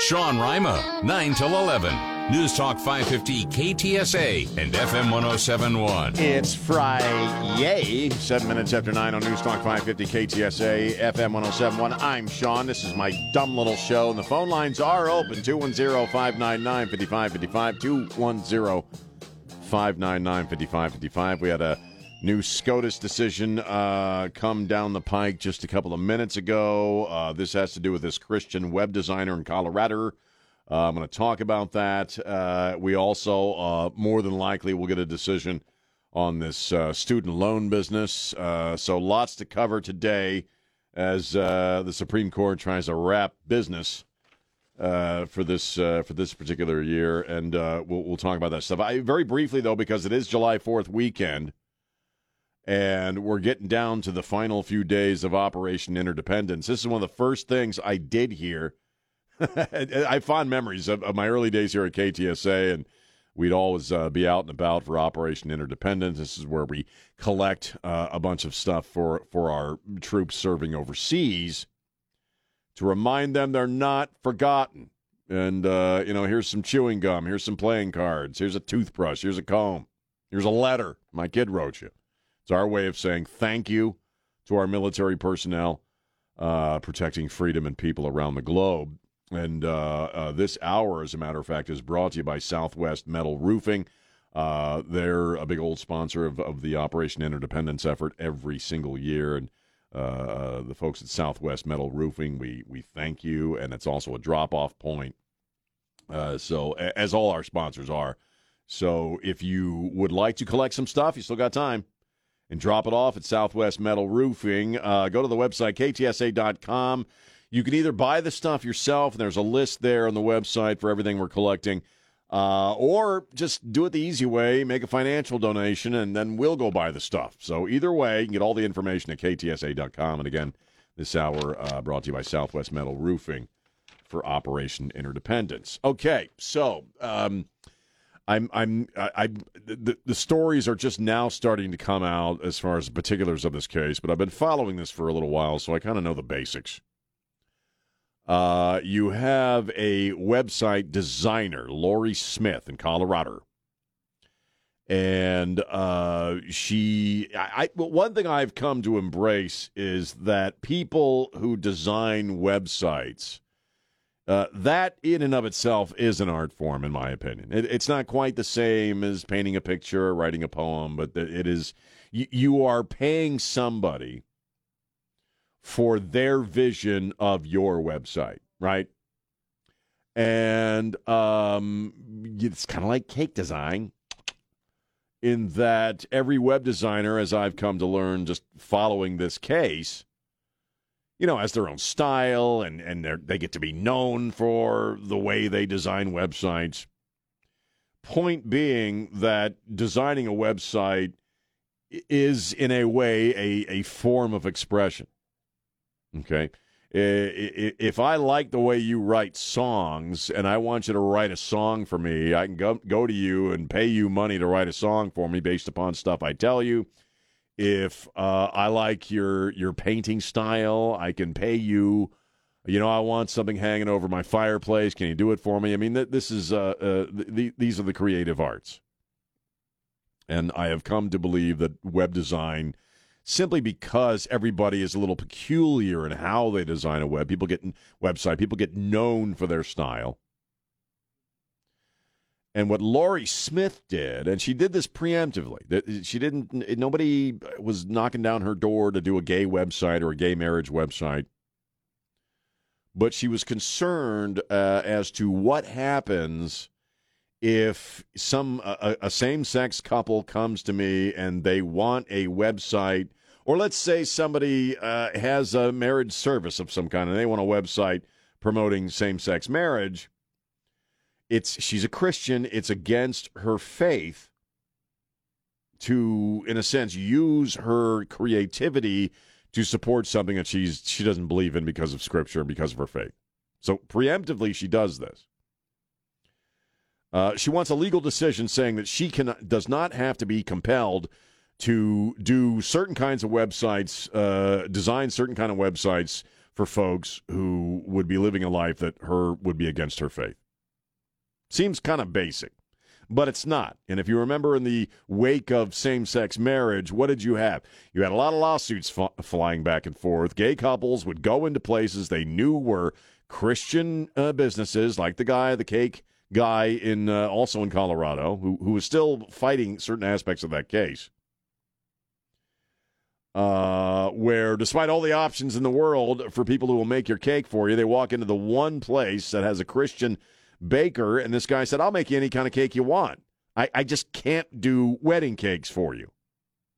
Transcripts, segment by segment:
Sean Rima, 9 till 11. News Talk 550 KTSA and FM 1071. It's Friday, seven minutes after nine on News Talk 550 KTSA, FM 1071. I'm Sean. This is my dumb little show, and the phone lines are open 210 599 5555. 210 599 5555. We had a new SCOTUS decision uh, come down the pike just a couple of minutes ago. Uh, this has to do with this Christian web designer in Colorado. Uh, I'm going to talk about that. Uh, we also, uh, more than likely, will get a decision on this uh, student loan business. Uh, so, lots to cover today as uh, the Supreme Court tries to wrap business for this for this particular year, and we'll, we'll talk about that stuff. I, very briefly, though, because it is July Fourth weekend, and we're getting down to the final few days of Operation Interdependence. This is one of the first things I did here I have fond memories of, of, my early days here at KTSA, and we'd always uh, be out and about for Operation Interdependence. This is where we collect uh, a bunch of stuff for, for our troops serving overseas to remind them they're not forgotten. And, uh, you know, here's some chewing gum, here's some playing cards, here's a toothbrush, here's a comb, here's a letter my kid wrote you. It's our way of saying thank you to our military personnel uh, protecting freedom and people around the globe. And uh, uh, this hour, as a matter of fact, is brought to you by Southwest Metal Roofing. Uh, they're a big old sponsor of, of the Operation Interdependence effort every single year. And uh, uh, the folks at Southwest Metal Roofing, we, we thank you. And it's also a drop off point. Uh, so, as all our sponsors are. So, if you would like to collect some stuff, you still got time and drop it off at Southwest Metal Roofing. go to the website, ktsa.com. You can either buy the stuff yourself, and there's a list there on the website for everything we're collecting, uh, or just do it the easy way, make a financial donation, and then we'll go buy the stuff. So either way, you can get all the information at ktsa.com. And again, this hour uh, brought to you by Southwest Metal Roofing for Operation Interdependence. Okay, so. Um, I'm I'm I, I the, the stories are just now starting to come out as far as the particulars of this case, but I've been following this for a little while, so I kind of know the basics. Uh, you have a website designer, Lorie Smith in Colorado. And uh, she, I, I, one thing I've come to embrace is that people who design websites, uh, that in and of itself is an art form, in my opinion. It, it's not quite the same as painting a picture or writing a poem, but it is. You, you are paying somebody for their vision of your website, right? And um, it's kind of like cake design in that every web designer, as I've come to learn just following this case, you know, has their own style and, and they get to be known for the way they design websites. Point being that designing a website is, in a way, a, a form of expression. Okay. If I like the way you write songs and I want you to write a song for me, I can go, go to you and pay you money to write a song for me based upon stuff I tell you. If uh, I like your your painting style, I can pay you. You know, I want something hanging over my fireplace. Can you do it for me? I mean, this is uh, uh, th- these are the creative arts, and I have come to believe that web design simply because everybody is a little peculiar in how they design a web. People get website, people get known for their style. And what Lorie Smith did, and she did this preemptively. She didn't. Nobody was knocking down her door to do a gay website or a gay marriage website. But she was concerned uh, as to what happens if some a, a same-sex couple comes to me and they want a website or let's say somebody uh, has a marriage service of some kind and they want a website promoting same sex marriage. It's she's a Christian. It's against her faith to, in a sense, use her creativity to support something that she's she doesn't believe in because of scripture and because of her faith. So preemptively, she does this. Uh, she wants a legal decision saying that she can does not have to be compelled to do certain kinds of websites, uh, design certain kind of websites for folks who would be living a life that her would be against her faith. Seems kind of basic, but it's not. And if you remember in the wake of same sex marriage, what did you have? You had a lot of lawsuits f- flying back and forth. Gay couples would go into places they knew were Christian uh, businesses, like the guy, the cake guy in uh, also in Colorado, who who was still fighting certain aspects of that case. Uh, where despite all the options in the world for people who will make your cake for you, they walk into the one place that has a Christian baker, and this guy said, I'll make you any kind of cake you want. I, I just can't do wedding cakes for you.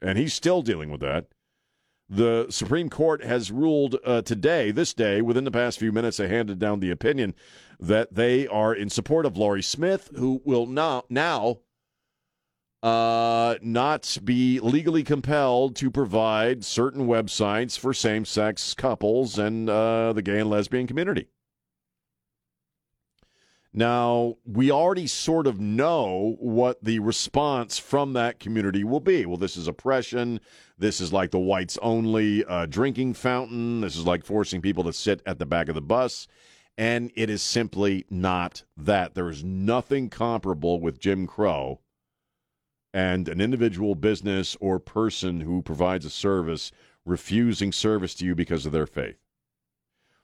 And he's still dealing with that. The Supreme Court has ruled uh, today, this day, within the past few minutes, they handed down the opinion that they are in support of Lorie Smith, who will now, now uh, not be legally compelled to provide certain websites for same sex couples and uh, the gay and lesbian community. Now, we already sort of know what the response from that community will be. Well, this is oppression. This is like the whites only uh, drinking fountain. This is like forcing people to sit at the back of the bus. And it is simply not that. There is nothing comparable with Jim Crow and an individual business or person who provides a service refusing service to you because of their faith.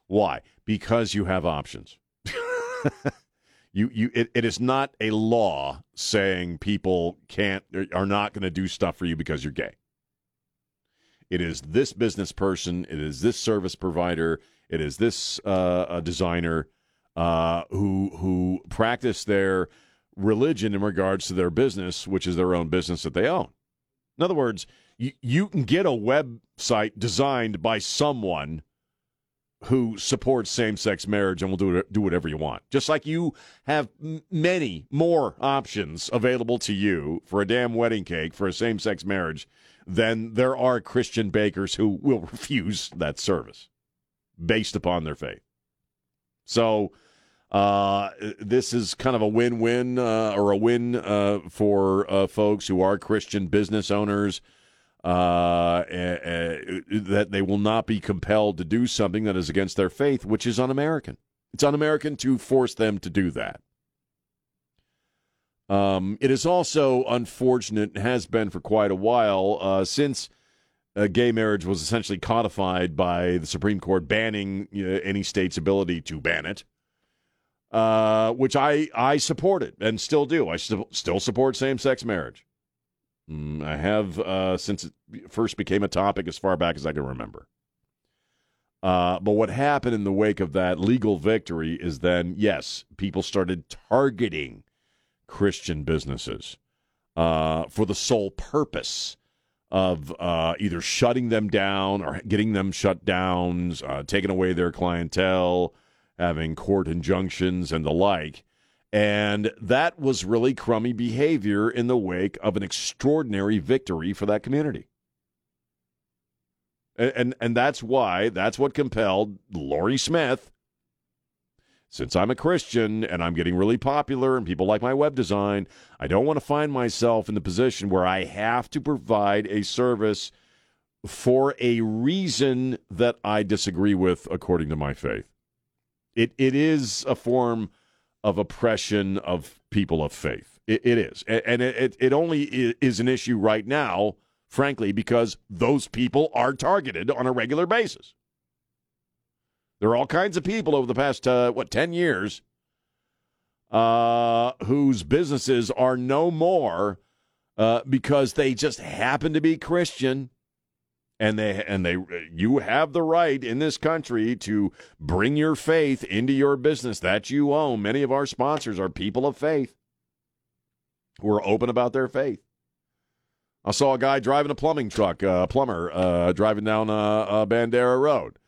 Why? Because you have options. you you it, it is not a law saying people can't are not going to do stuff for you because you're gay. It is this business person, it is this service provider, it is this uh, designer uh, who who practice their religion in regards to their business, which is their own business that they own. In other words, you, you can get a website designed by someone who supports same-sex marriage and will do do whatever you want. Just like you have many more options available to you for a damn wedding cake for a same-sex marriage than there are Christian bakers who will refuse that service based upon their faith. So uh, this is kind of a win-win uh, or a win uh, for uh, folks who are Christian business owners. Uh, that they will not be compelled to do something that is against their faith, which is un-American. It's un-American to force them to do that. Um, it is also unfortunate, has been for quite a while, uh, since gay marriage was essentially codified by the Supreme Court banning you know, any state's ability to ban it uh, which I I supported and still do. I st- still support same sex marriage. Mm, I have uh, since it first became a topic as far back as I can remember. Uh, but what happened in the wake of that legal victory is then, yes, people started targeting Christian businesses uh, for the sole purpose of uh, either shutting them down or getting them shut down, uh, taking away their clientele, having court injunctions and the like. And that was really crummy behavior in the wake of an extraordinary victory for that community. And, and, and that's why, that's what compelled Lorie Smith, since I'm a Christian and I'm getting really popular and people like my web design, I don't want to find myself in the position where I have to provide a service for a reason that I disagree with according to my faith. It it is a form of oppression of people of faith. it, it is, and it it only is an issue right now, frankly, because those people are targeted on a regular basis. There are all kinds of people over the past uh, what ten years uh, whose businesses are no more uh, because they just happen to be Christian and they and they you have the right in this country to bring your faith into your business that you own. Many of our sponsors are people of faith who are open about their faith. I saw a guy driving a plumbing truck, uh, a plumber, uh, driving down uh, uh Bandera Road.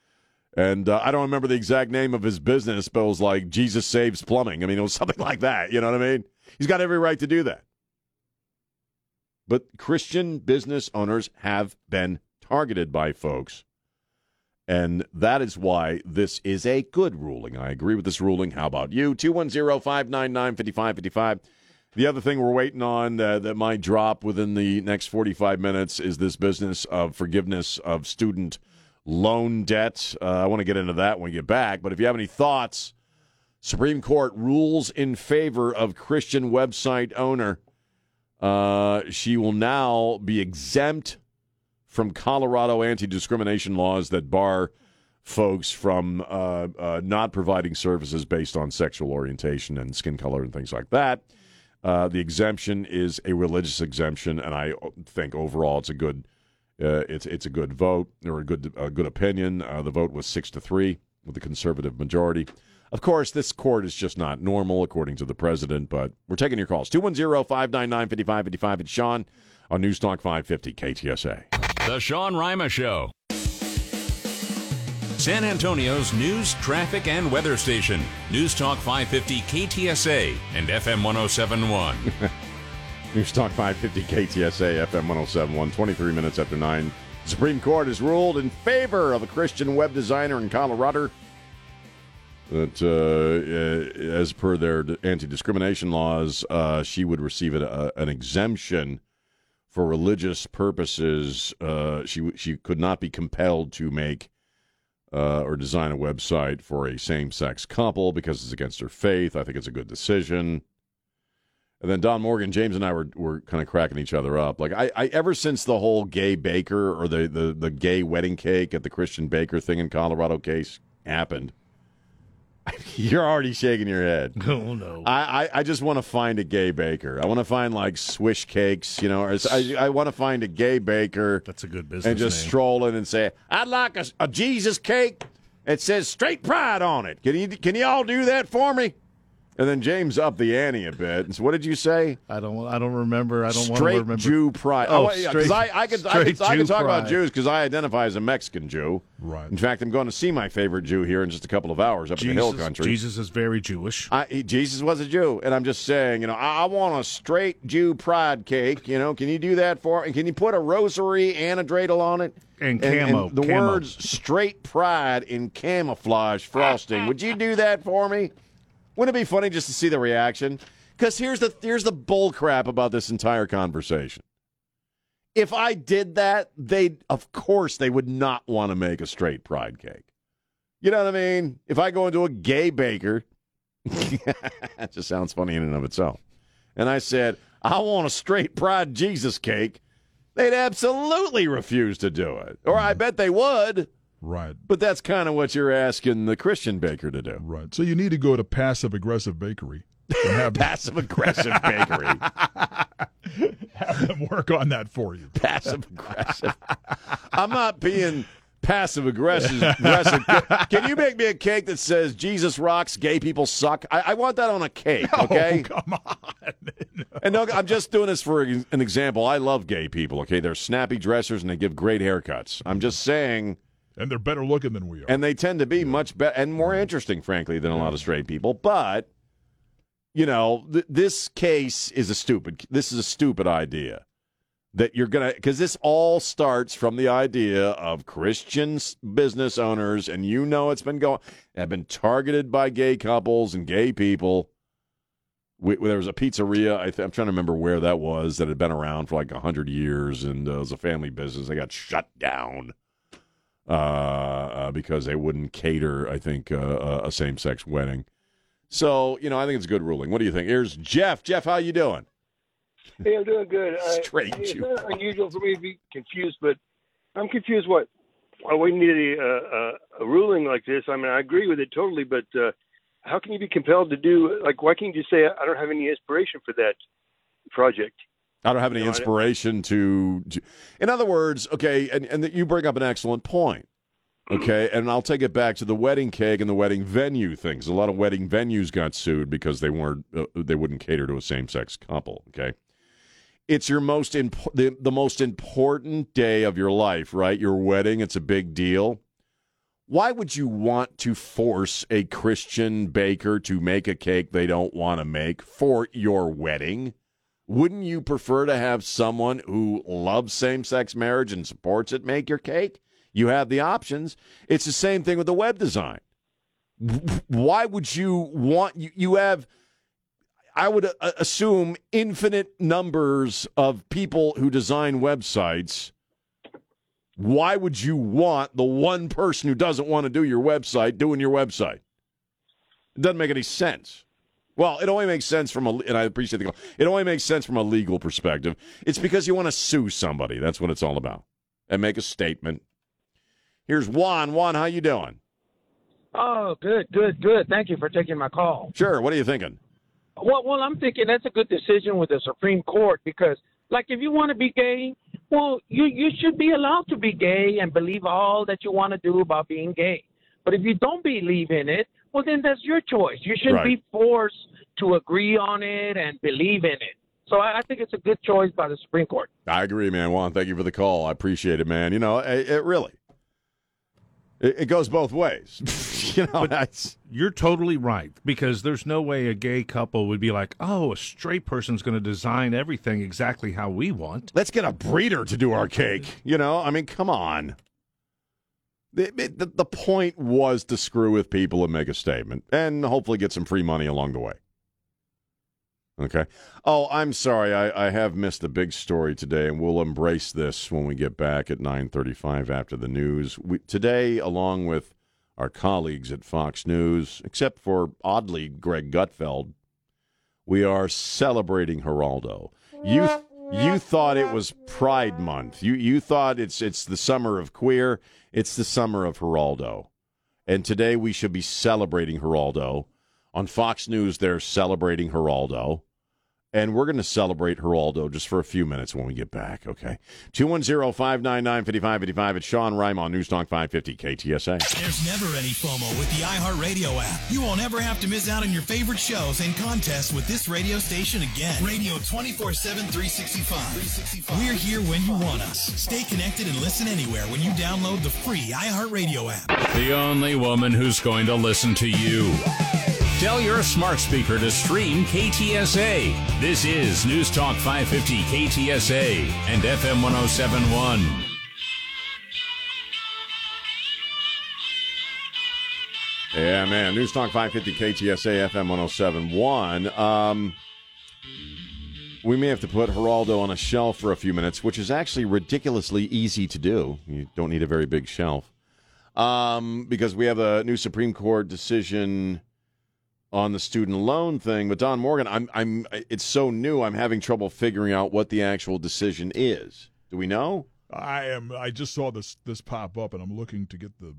And I don't remember the exact name of his business, but it was like Jesus Saves Plumbing. I mean, it was something like that. You know what I mean? He's got every right to do that. But Christian business owners have been targeted by folks. And that is why this is a good ruling. I agree with this ruling. How about you? 210 599 5555. The other thing we're waiting on uh, that might drop within the next 45 minutes is this business of forgiveness of student loan debt. Uh, I want to get into that when we get back. But if you have any thoughts, Supreme Court rules in favor of Christian website owner. Uh, she will now be exempt from Colorado anti discrimination laws that bar folks from uh, uh, not providing services based on sexual orientation and skin color and things like that. Uh, the exemption is a religious exemption, and I think overall it's a good uh, it's it's a good vote or a good a good opinion. Uh, the vote was six to three with the conservative majority. Of course, this court is just not normal, according to the president, but we're taking your calls. 210 599 5555. It's Sean on News Talk 550 KTSA. The Sean Rima Show. San Antonio's news, traffic, and weather station. News Talk 550 KTSA and FM 1071. News Talk 550 KTSA FM 1071, 23 minutes after 9. The Supreme Court has ruled in favor of a Christian web designer in Colorado that, uh, uh as per their anti discrimination laws, uh, she would receive an exemption for religious purposes. Uh, she, she could not be compelled to make uh, or design a website for a same sex couple because it's against her faith. I think it's a good decision. And then Don Morgan, James, and I were, were kind of cracking each other up. Like I, I ever since the whole gay baker or the, the, the gay wedding cake at the Christian Baker thing in Colorado case happened, you're already shaking your head. Oh no! I, I, I just want to find a gay baker. I want to find like swish cakes, you know, or I, I want to find a gay baker. That's a good business. And just name. stroll in and say, "I'd like a, a Jesus cake. It says straight pride on it. Can you can you all do that for me?" And then James upped the ante a bit. And so what did you say? I don't. I don't remember. I don't straight want to remember. Jew pride. Oh, oh yeah, straight- I, I could, I could, I could Jew talk about. Jews because I identify as a Mexican Jew. Right. In fact, I'm going to see my favorite Jew here in just a couple of hours up in the hill country. Jesus is very Jewish. I, he- Jesus was a Jew, and I'm just saying, you know, I, I want a straight Jew pride cake. You know, can you do that for? And can you put a rosary and a dreidel on it? And camo, the camo. words "straight pride" in camouflage frosting. Would you do that for me? Wouldn't it be funny just to see the reaction? Because here's the here's the bull crap about this entire conversation. If I did that, they of course they would not want to make a straight pride cake. You know what I mean? If I go into a gay baker, that just sounds funny in and of itself. And I said, I want a straight pride Jesus cake. They'd absolutely refuse to do it. Or I mm-hmm. bet they would, Right. but that's kind of what you're asking the Christian baker to do. Right. So you need to go to Passive Aggressive Bakery Passive aggressive bakery. have them work on that for you. passive aggressive. I'm not being passive aggressive. aggressive. Can you make me a cake that says Jesus rocks, gay people suck? I, I want that on a cake, okay? Oh, come on. And no, I'm just doing this for an example. I love gay people, okay? They're snappy dressers and they give great haircuts. I'm just saying, and they're better looking than we are. and they tend to be much better and more interesting, frankly, than a lot of straight people. But, you know, th- this case is a stupid, this is a stupid idea. That you're going to, because this all starts from the idea of Christian business owners, and you know it's been going, have been targeted by gay couples and gay people. We, there was a pizzeria. I th- I'm trying to remember where that was that had been around for like hundred years, and uh, it was a family business. They got shut down uh, uh, because they wouldn't cater. I think uh, a- a same sex wedding. So you know, I think it's a good ruling. What do you think? Here's Jeff. Jeff, how you doing? Hey, I'm doing good. I- Straight it's Jew. not unusual for me to be confused, but I'm confused. What? Why we need a, a, a ruling like this? I mean, I agree with it totally, but uh, how can you be compelled to do? Like, why can't you just say I don't have any inspiration for that project? I don't have any No, inspiration to, to. In other words, okay, and and you bring up an excellent point. Okay, and I'll take it back to the wedding cake and the wedding venue things. A lot of wedding venues got sued because they weren't uh, they wouldn't cater to a same sex couple. Okay, it's your most imp- the, the most important day of your life, right? Your wedding. It's a big deal. Why would you want to force a Christian baker to make a cake they don't want to make for your wedding? Wouldn't you prefer to have someone who loves same sex marriage and supports it make your cake? You have the options. It's the same thing with the web design. Why would you want you, you have I would uh, assume infinite numbers of people who design websites Why would you want the one person who doesn't want to do your website doing your website? It doesn't make any sense. Well, it only makes sense from a, and I appreciate the call. It only makes sense from a legal perspective. It's because you want to sue somebody. That's what it's all about, and make a statement. Here's Juan. Juan, how you doing? Oh, good, good, good. Thank you for taking my call. Sure. What are you thinking? Well, well, I'm thinking that's a good decision with the Supreme Court because, like, if you want to be gay, well, you you should be allowed to be gay and believe all that you want to do about being gay. But if you don't believe in it, well, then that's your choice. You shouldn't Right. be forced to agree on it and believe in it. So I I think it's a good choice by the Supreme Court. I agree, man. Juan, thank you for the call. I appreciate it, man. You know, it, it really, it, it goes both ways. you know, that's, You're totally right because there's no way a gay couple would be like, "Oh, a straight person's going to design everything exactly how we want." let's get a breeder to do our cake. You know, I mean, come on. The, the, point was to screw with people and make a statement and hopefully get some free money along the way. Okay. Oh, I'm sorry. I, I have missed a big story today, and we'll embrace this when we get back at 9:35 after the news. We, today, along with our colleagues at Fox News, except for oddly Greg Gutfeld, we are celebrating Geraldo. You you thought it was Pride Month. You you thought it's it's the summer of queer. It's the summer of Geraldo. And today we should be celebrating Geraldo. On Fox News, they're celebrating Geraldo. And we're going to celebrate Geraldo just for a few minutes when we get back, okay? 210 599 5555. It's Sean Rima on Newstalk 550 KTSA. There's never any FOMO with the iHeartRadio app. You won't ever have to miss out on your favorite shows and contests with this radio station again. Radio 24 7, 365. We're here when you want us. Stay connected and listen anywhere when you download the free iHeartRadio app. The only woman who's going to listen to you. Tell your smart speaker to stream KTSA. This is News Talk 550 KTSA and FM 1071. Yeah, man. Newstalk 550 KTSA FM 1071. Um, we may have to put Geraldo on a shelf for a few minutes, which is actually ridiculously easy to do. You don't need a very big shelf. Um, because we have a new Supreme Court decision on the student loan thing. But Don Morgan, I'm I'm it's so new I'm having trouble figuring out what the actual decision is. Do we know? I am. I just saw this this pop up, and I'm looking to get the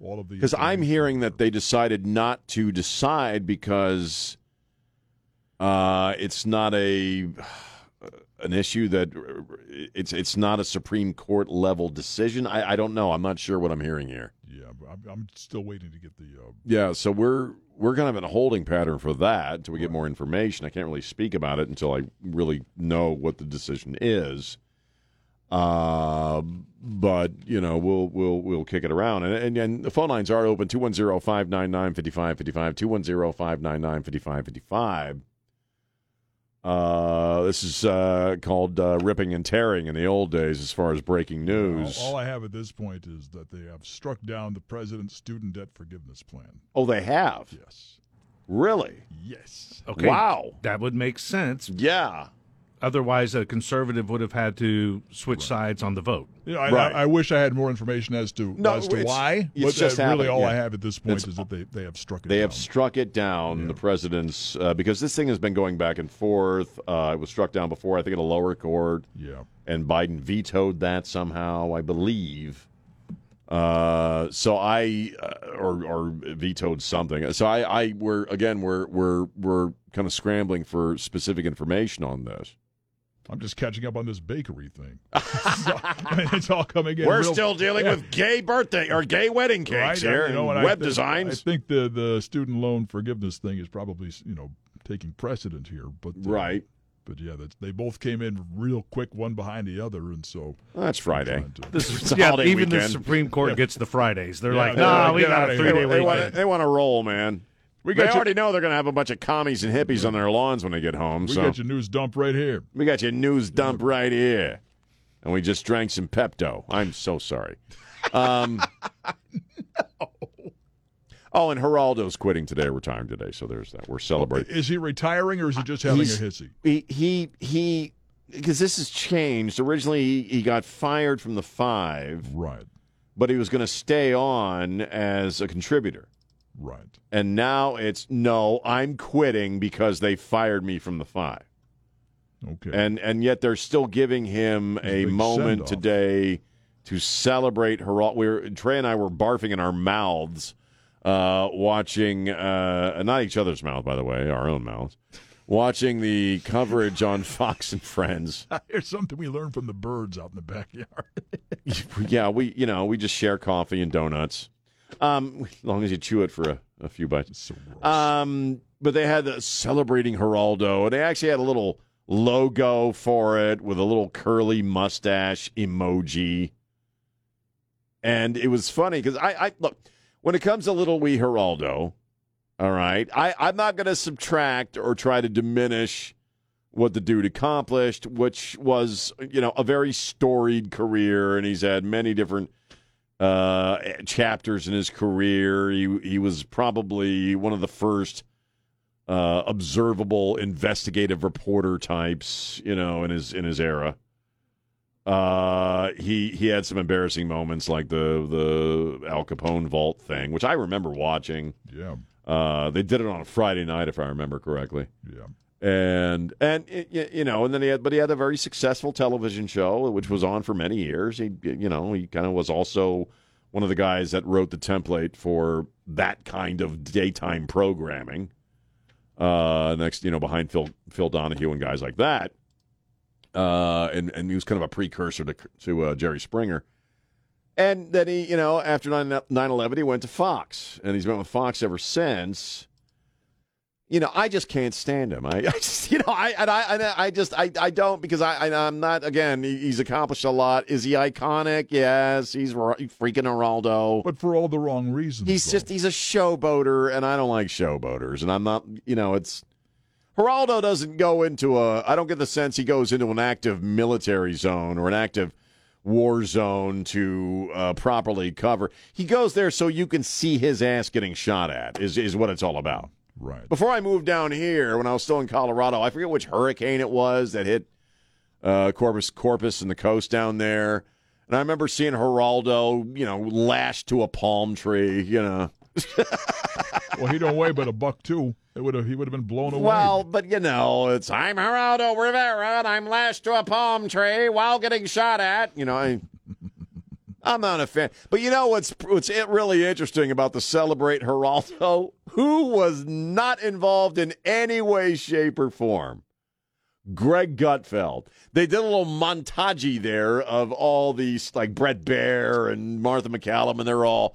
all of the Because I'm hearing that they decided not to decide because uh, it's not a an issue that it's it's not a Supreme Court level decision. I, I don't know. I'm not sure what I'm hearing here. Yeah, I'm, I'm still waiting to get the. Uh, Yeah, so we're we're kind of in a holding pattern for that until we get more information. I can't really speak about it until I really know what the decision is. Uh, but you know, we'll we'll we'll kick it around, and and, and the phone lines are open 210-599-5555, 210-599-5555. Uh, this is uh, called uh, ripping and tearing in the old days, as far as breaking all, news. all I have at this point is that they have struck down the president's student debt forgiveness plan. oh, they have Yes. really? Yes. Okay. Wow. That would make sense. Yeah. Otherwise, a conservative would have had to switch sides on the vote. You know, I, Right. I, I wish I had more information as to No, as to it's- why. it's but just uh, really happened, all I have at this point It's- is that they, they have struck it They down. have struck it down, the president's, uh, because this thing has been going back and forth. Uh, it was struck down before, I think, at a lower court, yeah. and Biden vetoed that somehow, I believe. Uh, so I, uh, or or vetoed something. So I, I, we're again, we're we're we're kind of scrambling for specific information on this. I'm just catching up on this bakery thing. I mean, it's all coming in. We're real- still dealing Yeah. with gay birthday or gay wedding cakes Right, here, you know, and and I web think- designs. I think the the student loan forgiveness thing is probably you know taking precedent here, but uh, right. But yeah, that's, they both came in real quick, one behind the other, and so That's Friday. to- This is a yeah. holiday Even the. Supreme Court gets the Fridays. They're Yeah, like, they're nah, we got a three day They, they want weekend. they want to roll, man. We They got you, already know they're going to have a bunch of commies and hippies on their lawns when they get home. we so got your news dump right here. we got your news dump right here, and we just drank some Pepto. I'm so sorry. Um, Oh, and Geraldo's quitting today, retiring today. So there's that. We're celebrating. Is he retiring or is he just having He's- a hissy? He he he because this has changed. Originally, he, he got fired from the five, Right. but he was going to stay on as a contributor. Right. And now it's no, I'm quitting because they fired me from the five. Okay. And and yet they're still giving him His a moment today to celebrate Geraldo. We were Trey and I were barfing in our mouths, uh, watching uh, not each other's mouth, by the way, our own mouths, watching the coverage on Fox and Friends. Here's something we learned from the birds out in the backyard. yeah, we you know we just share coffee and donuts, um, as long as you chew it for a, a few bites. Um, but they had the celebrating Geraldo, and they actually had a little logo for it with a little curly mustache emoji. And it was funny because I, I look when it comes to little wee Geraldo, all right, I, I'm not going to subtract or try to diminish what the dude accomplished, which was you know a very storied career, and he's had many different uh, chapters in his career. He he was probably one of the first uh, observable investigative reporter types, you know, in his in his era. Uh, he he had some embarrassing moments like the the Al Capone vault thing, which I remember watching. yeah. Uh, they did it on a Friday night, if I remember correctly Yeah. And and y- you know, and then he had, but he had a very successful television show, which was on for many years. He, you know, he kind of was also one of the guys that wrote the template for that kind of daytime programming. Uh, next, you know, behind Phil Phil Donahue and guys like that. Uh, and and he was kind of a precursor to to uh, Jerry Springer. And then he, you know, after 9 11, he went to Fox, and he's been with Fox ever since you know, I just can't stand him. I, I just, you know, I and I and I just I, I don't because I, I I'm not again. He's accomplished a lot. Is he iconic? Yes, he's freaking Geraldo. But for all the wrong reasons. He's though. just he's a showboater, and I don't like showboaters. And I'm not, you know, it's Geraldo doesn't go into a. I don't get the sense he goes into an active military zone or an active war zone to uh, properly cover. He goes there so you can see his ass getting shot at. Is is what it's all about. Right. Before I moved down here, when I was still in Colorado, I forget which hurricane it was that hit uh, Corpus Corpus and the coast down there. And I remember seeing Geraldo, you know, lashed to a palm tree, you know. well, he don't weigh but a buck two. It would have. He would have been blown away. Well, but you know, it's I'm Geraldo Rivera and I'm lashed to a palm tree while getting shot at. You know, I, I'm not a fan. But you know what's what's really interesting about the celebrate Geraldo? Who was not involved in any way, shape, or form? Greg Gutfeld. They did a little montage there of all these, like Bret Baier and Martha MacCallum, and they're all,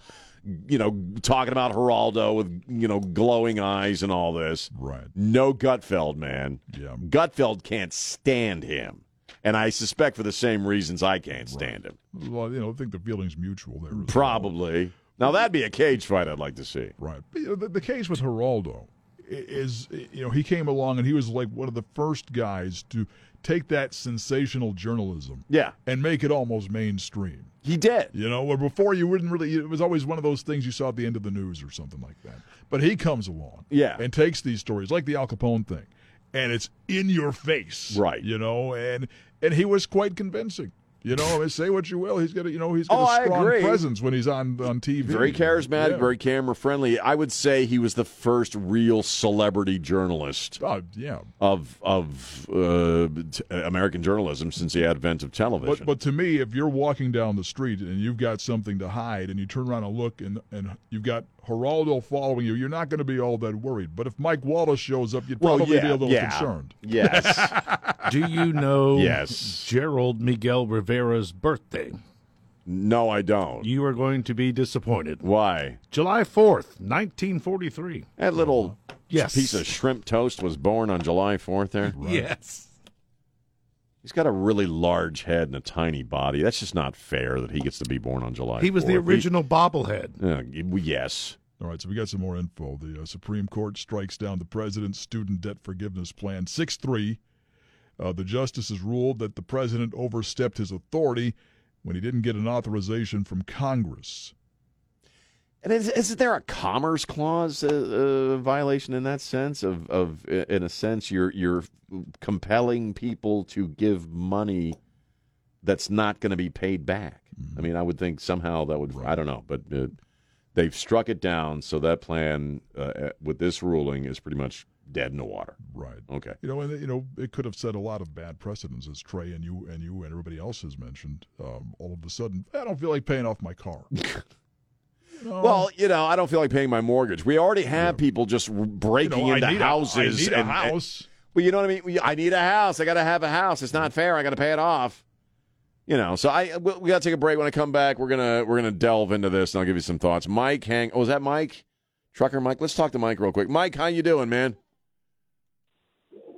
you know, talking about Geraldo with, you know, glowing eyes and all this. right. No Gutfeld, man. Yeah. Gutfeld can't stand him. And I suspect for the same reasons I can't stand him. Well, you know, I think the feeling's mutual there. as well. Probably. Now, that'd be a cage fight I'd like to see. Right. But, you know, the, the case with Geraldo is, you know, he came along and he was like one of the first guys to take that sensational journalism Yeah, and make it almost mainstream. he did. You know, where before you wouldn't really, it was always one of those things you saw at the end of the news or something like that. But he comes along Yeah. and takes these stories, like the Al Capone thing, and it's in your face. Right. You know, and and he was quite convincing. You know, say what you will, he's got a, you know, he's got Oh, I a strong presence when he's on on TV. Very charismatic, Yeah. very camera friendly. I would say he was the first real celebrity journalist Oh, yeah. of of uh, t- American journalism since the advent of television. But but to me, if you're walking down the street and you've got something to hide and you turn around and look and and you've got Geraldo following you, you're not going to be all that worried. But if Mike Wallace shows up, you'd well, probably yeah, be a little yeah. concerned. Yes. Do you know Yes. Gerald Miguel Rivera's birthday? no, I don't. You are going to be disappointed. Why? July 4th, 1943. That little Yes. piece of shrimp toast was born on July 4th there. Yes. He's got a really large head and a tiny body. That's just not fair that he gets to be born on July He was the 4th. original bobblehead. Uh, y- yes. All right, so we got some more info. The uh, Supreme Court strikes down the president's student debt forgiveness plan 6 3. Uh, the justices ruled that the president overstepped his authority when he didn't get an authorization from Congress. And is, is there a commerce clause uh, uh, violation in that sense? Of, of in a sense, you're you're compelling people to give money that's not going to be paid back. I mean, I would think somehow that would. I don't know, but uh, they've struck it down, so that plan uh, with this ruling is pretty much dead in the water. Right. Okay. You know, and you know, it could have set a lot of bad precedents, as Trey and you and you and everybody else has mentioned. Um, all of a sudden, I don't feel like paying off my car. Well, you know, I don't feel like paying my mortgage. We already have people just r- You breaking know, I into houses. I need a and, house. well, you know what I mean. I need a house. I got to have a house. It's not fair. I got to pay it off. You know, so I we, we got to take a break. When I come back, we're gonna we're gonna delve into this, and I'll give you some thoughts. Mike, hang. Oh, is that Mike? Trucker Mike. Let's talk to Mike real quick. Mike, how you doing, man?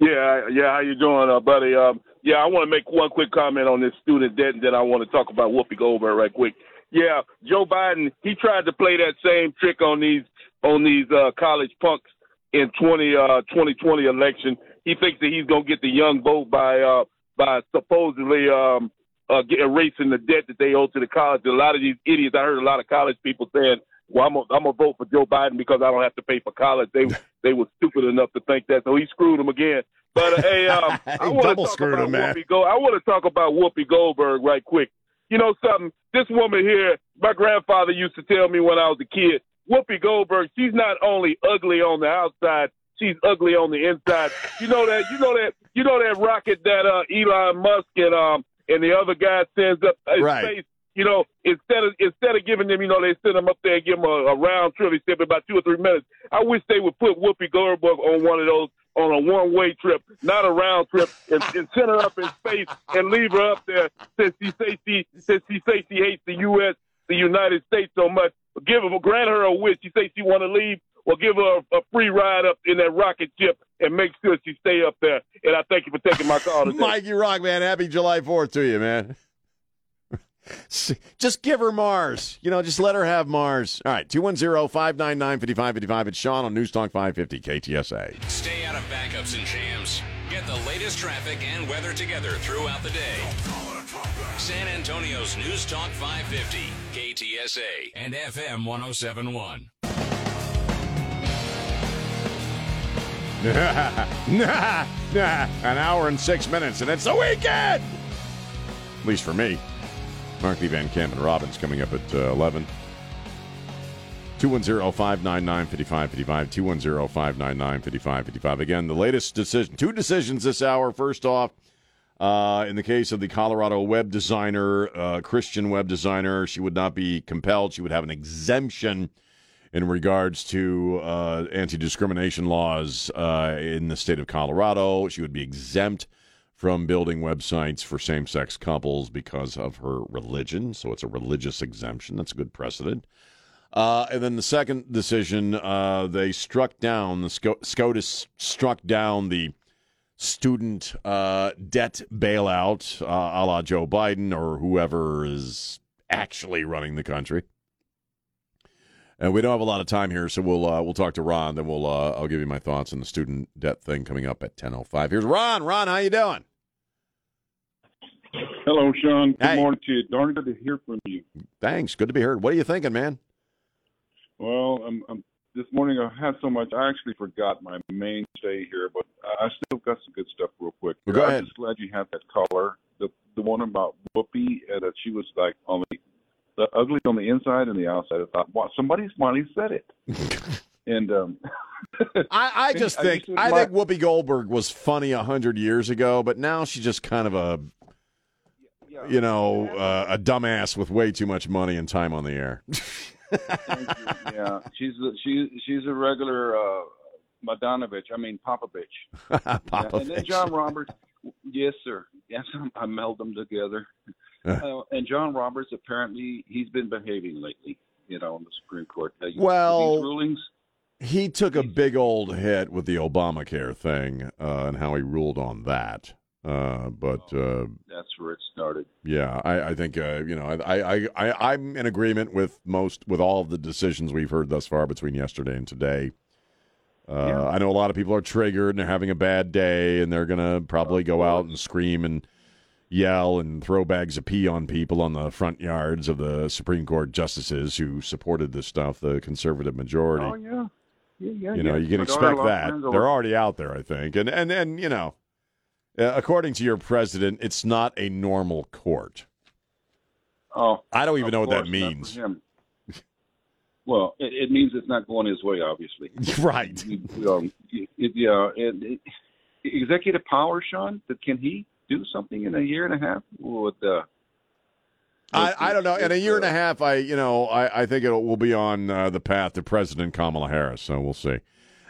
Yeah, yeah. How you doing, uh, buddy? Um, yeah, I want to make one quick comment on this student debt, and then I want to talk about Whoopi Goldberg right quick. Yeah, Joe Biden, he tried to play that same trick on these on these uh, college punks in 20 uh 2020 election. He thinks that he's gonna get the young vote by uh by supposedly um uh erasing the debt that they owe to the college. A lot of these idiots, I heard a lot of college people saying, "Well, I'm gonna, I'm vote for Joe Biden because I don't have to pay for college." They they were stupid enough to think that, so he screwed them again. But uh, hey, um, I want to talk about him. Whoopi Gold. I want to talk about Whoopi Goldberg right quick. You know something? This woman here, my grandfather used to tell me when I was a kid. Whoopi Goldberg, she's not only ugly on the outside, she's ugly on the inside. You know that? You know that? You know that rocket that uh, Elon Musk and um and the other guy sends up uh, Right. space. You know, instead of instead of giving them, you know, they send them up there and give them a, a round trip. He said about two or three minutes. I wish they would put Whoopi Goldberg on one of those on a one way trip, not a round trip, and, and send her up in space and leave her up there since she say she since she say she hates the U.S. the United States so much. Give her grant her a wish. She say she want to leave. Well, give her a, a free ride up in that rocket ship and make sure she stay up there. And I thank you for taking my call today. Mike, you rock, man. Happy July 4th to you, man. Just give her Mars. You know, just let her have Mars. All right, 210 599 5555. It's Sean on News Talk 550 KTSA. Stay out of backups and jams. Get the latest traffic and weather together throughout the day. San Antonio's News Talk 550, KTSA, and FM 1071. An hour and six minutes, and it's the weekend! At least for me. Mark Lee Van Camp and Robbins coming up at uh, 11. 210-599-5555, 210-599-5555. Again, the latest decision, two decisions this hour. First off, uh, in the case of the Colorado web designer, uh, Christian web designer, she would not be compelled. She would have an exemption in regards to uh, anti-discrimination laws uh, in the state of Colorado. She would be exempt from building websites for same-sex couples because of her religion. So it's a religious exemption. That's a good precedent. Uh, and then the second decision, uh, they struck down the Sco- SCOTUS struck down the student uh, debt bailout, uh, a la Joe Biden or whoever is actually running the country. And we don't have a lot of time here, so we'll uh, we'll talk to Ron. Then we'll uh, I'll give you my thoughts on the student debt thing coming up at ten oh five. Here's Ron. Ron, how you doing? Hello, Sean. Good Hey. morning to you. Darn good to hear from you. Thanks. Good to be heard. What are you thinking, man? Well, I'm, I'm, this morning I had so much. I actually forgot my mainstay here, but I still got some good stuff real quick. Well, go I'm ahead. just glad you have that color. The the one about Whoopi uh, that she was like on the, the ugly on the inside and the outside. I thought, wow, somebody finally said it. and um, I, I just I think just- I think Whoopi Goldberg was funny a hundred years ago, but now she's just kind of a you know uh, a dumbass with way too much money and time on the air. thank you. yeah, she's a, she she's a regular uh, Madanovich. I mean Popovich. Papa Yeah, and then John Roberts, yes, sir. Yes, I meld them together. Uh, and John Roberts apparently he's been behaving lately, you know, in the Supreme Court. Uh, Well- these rulings. he took a big old hit with the Obamacare thing uh, and how he ruled on that. Uh, but uh, That's where it started. yeah, I, I think uh, you know I, I, I I'm in agreement with most with all of the decisions we've heard thus far between yesterday and today. Uh, Yeah. I know a lot of people are triggered and they're having a bad day and they're gonna probably go out and scream and yell and throw bags of pee on people on the front yards of the Supreme Court justices who supported this stuff, the conservative majority. Oh yeah, yeah, yeah. you know, yeah. you can My expect that. They're already out there, I think. And and and you know, according to your president, it's not a normal court. Oh, I don't even know what that course, not for means. Well, it, it means it's not going his way, obviously. right. Um, it, yeah, and it, executive power, Sean. That can he do something in a year and a half with uh, I, I don't know. In a year and a half, I you know I, I think it will be on uh, the path to President Kamala Harris. So we'll see.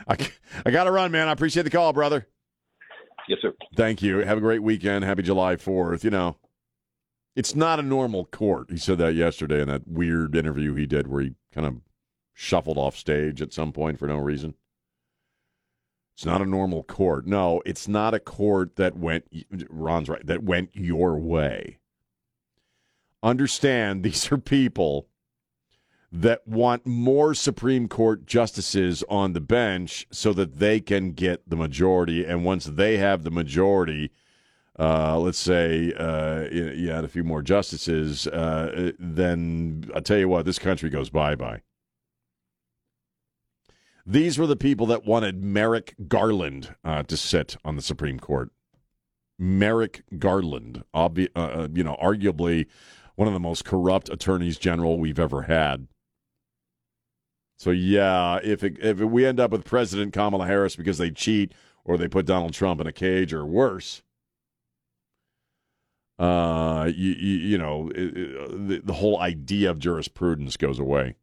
I, I got to run, man. I appreciate the call, brother. Yes, sir. Thank you. Have a great weekend. Happy July Fourth. You know, it's not a normal court. He said that yesterday in that weird interview he did, where he kind of shuffled off stage at some point for no reason. It's not a normal court. No, it's not a court that went. Ron's right. That went your way. Understand, these are people that want more Supreme Court justices on the bench so that they can get the majority. And once they have the majority, uh, let's say uh, you add a few more justices, uh, then I'll tell you what, this country goes bye bye. These were the people that wanted Merrick Garland uh, to sit on the Supreme Court. Merrick Garland, obvi- uh, uh, you know, arguably one of the most corrupt attorneys general we've ever had. So yeah, if it, if we end up with President Kamala Harris because they cheat or they put Donald Trump in a cage or worse, uh, you you, you know it, it, the, the whole idea of jurisprudence goes away.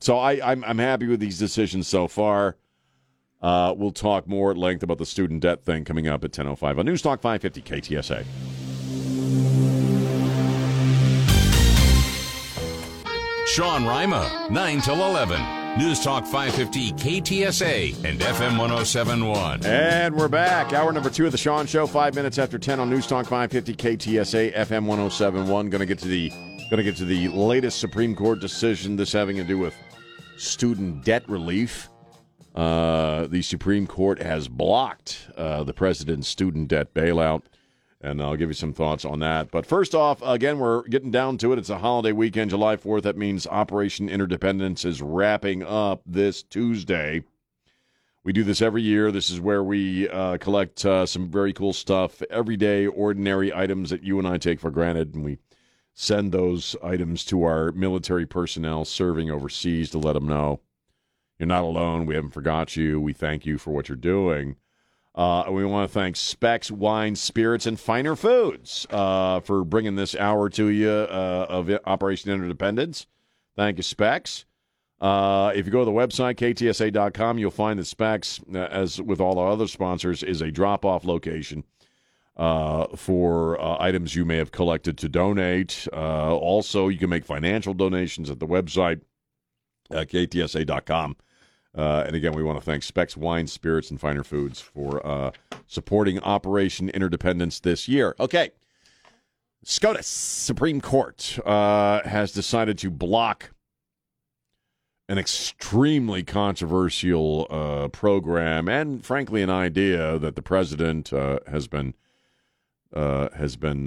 So I I'm I'm happy with these decisions so far. Uh, we'll talk more at length about the student debt thing coming up at 10:05 on Talk 550 KTSA. Sean Rima, 9 till 11. News Talk 550 KTSA and FM 1071. And we're back. Hour number two of the Sean Show. Five minutes after ten on News Talk 550 KTSA FM 1071. Going to get to the going to get to the latest Supreme Court decision. This having to do with student debt relief. Uh, the Supreme Court has blocked uh, the president's student debt bailout, and I'll give you some thoughts on that. But first off, again, we're getting down to it. It's a holiday weekend, July 4th. That means Operation Interdependence is wrapping up this Tuesday. We do this every year. This is where we uh, collect uh, some very cool stuff, everyday, ordinary items that you and I take for granted, and we send those items to our military personnel serving overseas to let them know you're not alone. We haven't forgot you. We thank you for what you're doing. Uh, we want to thank Spec's Wine, Spirits, and Finer Foods uh, for bringing this hour to you uh, of Operation Interdependence. Thank you, Spec's. Uh, if you go to the website, ktsa.com, you'll find that Spec's, uh, as with all our other sponsors, is a drop off location uh, for items you may have collected to donate. Also, you can make financial donations at the website, ktsa.com. Uh, and again, we want to thank Spec's Wine, Spirits, and Finer Foods for uh, supporting Operation Interdependence this year. Okay. SCOTUS, Supreme Court, uh, has decided to block an extremely controversial uh, program and, frankly, an idea that the president uh, has been uh, has been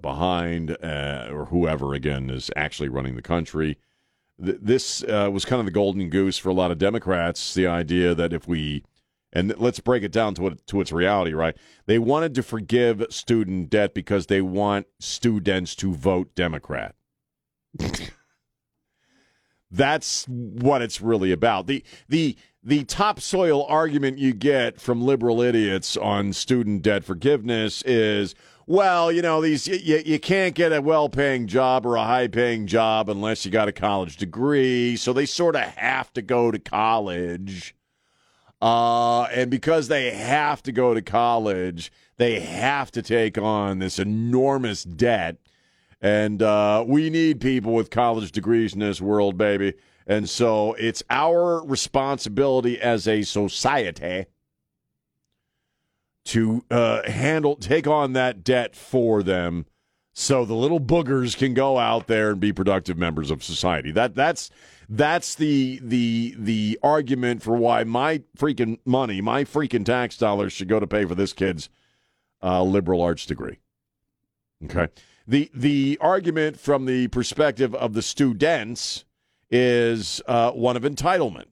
behind, or whoever again is actually running the country. Th- this uh, was kind of the golden goose for a lot of Democrats. The idea that if we and let's break it down to what to its reality, right? They wanted to forgive student debt because they want students to vote Democrat. That's what it's really about. The the the topsoil argument you get from liberal idiots on student debt forgiveness is well, you know, these you, you can't get a well-paying job or a high-paying job unless you got a college degree, so they sort of have to go to college. Uh, and because they have to go to college, they have to take on this enormous debt. And uh, we need people with college degrees in this world, baby. And so it's our responsibility as a society to uh, handle, take on that debt for them, so the little boogers can go out there and be productive members of society. That that's that's the the the argument for why my freaking money, my freaking tax dollars, should go to pay for this kid's uh, liberal arts degree. Okay. The the argument from the perspective of the students is uh, one of entitlement,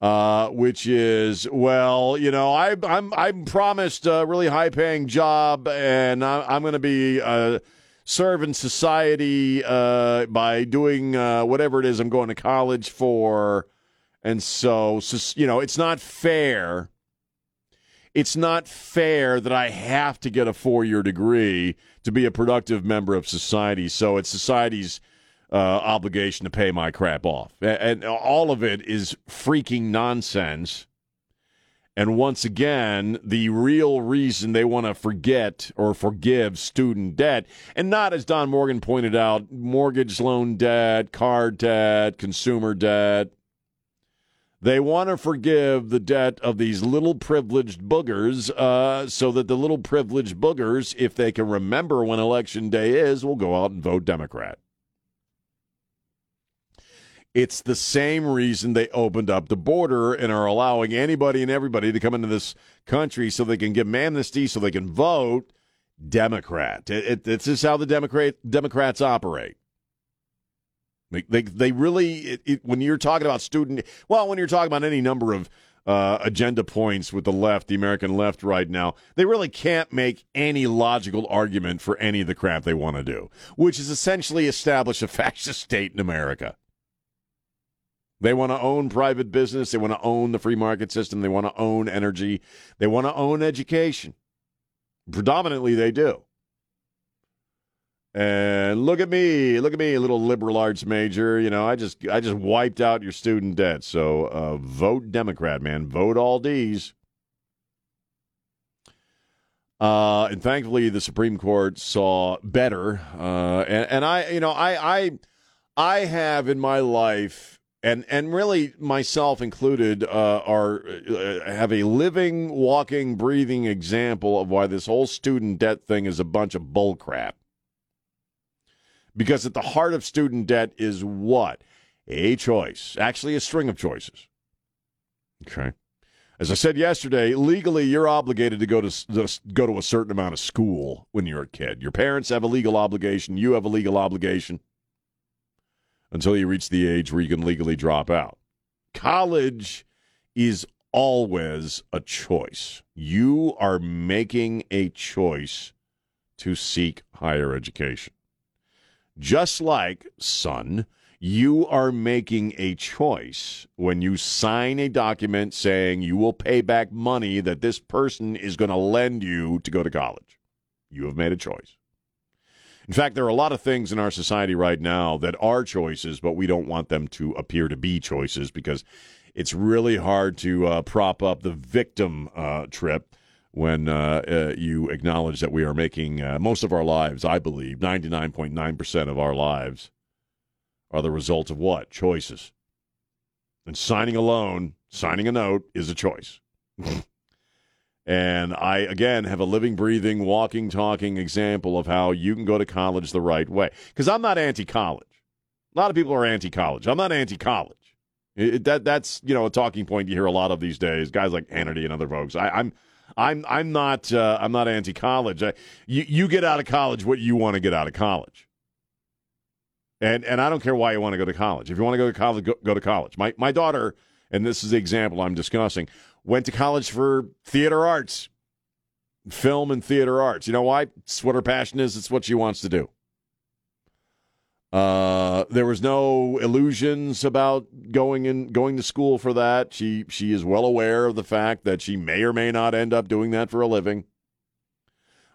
uh, which is well, you know, I, I'm I'm promised a really high paying job, and I, I'm going to be uh, serving society uh, by doing uh, whatever it is I'm going to college for, and so, you know, it's not fair it's not fair that I have to get a four year degree to be a productive member of society. So it's society's uh, obligation to pay my crap off. And all of it is freaking nonsense. And once again, the real reason they want to forget or forgive student debt, and not as Don Morgan pointed out, mortgage loan debt, car debt, consumer debt, they want to forgive the debt of these little privileged boogers uh, so that the little privileged boogers, if they can remember when election day is, will go out and vote Democrat. It's the same reason they opened up the border and are allowing anybody and everybody to come into this country so they can give amnesty so they can vote Democrat. It, it, this is how the Democrat, Democrats operate. They they, they really it, it, when you're talking about student well when you're talking about any number of uh, agenda points with the left, the American left right now, they really can't make any logical argument for any of the crap they want to do, which is essentially establish a fascist state in America. They want to own private business. They want to own the free market system. They want to own energy. They want to own education. Predominantly, they do. And look at me, look at me, little liberal arts major. You know, I just I just wiped out your student debt. So uh, vote Democrat, man. Vote all D's. Uh, and thankfully, the Supreme Court saw better. Uh, and, and I, you know, I, I, I have in my life, and and really myself included, uh, are uh, have a living, walking, breathing example of why this whole student debt thing is a bunch of bullcrap. Because at the heart of student debt is what? A choice, actually, a string of choices. Okay. As I said yesterday, legally you're obligated to go to go to a certain amount of school when you're a kid. Your parents have a legal obligation, you have a legal obligation until you reach the age where you can legally drop out. College is always a choice. You are making a choice to seek higher education. Just like, son, you are making a choice when you sign a document saying you will pay back money that this person is going to lend you to go to college. You have made a choice. In fact, there are a lot of things in our society right now that are choices, but we don't want them to appear to be choices because it's really hard to uh, prop up the victim uh, trip when uh, uh, you acknowledge that we are making uh, most of our lives, I believe, 99.9% of our lives are the result of what? Choices. And signing a loan, signing a note is a choice. and I, again, have a living, breathing, walking, talking example of how you can go to college the right way. Because I'm not anti college. A lot of people are anti college. I'm not anti college. That that's you know a talking point you hear a lot of these days. Guys like Hannity and other folks. I, I'm I'm I'm not uh, I'm not anti college. You you get out of college what you want to get out of college. And and I don't care why you want to go to college. If you want to go to college, go, go to college. My my daughter, and this is the example I'm discussing, went to college for theater arts, film and theater arts. You know why? It's what her passion is. It's what she wants to do. Uh, there was no illusions about going in going to school for that. She she is well aware of the fact that she may or may not end up doing that for a living.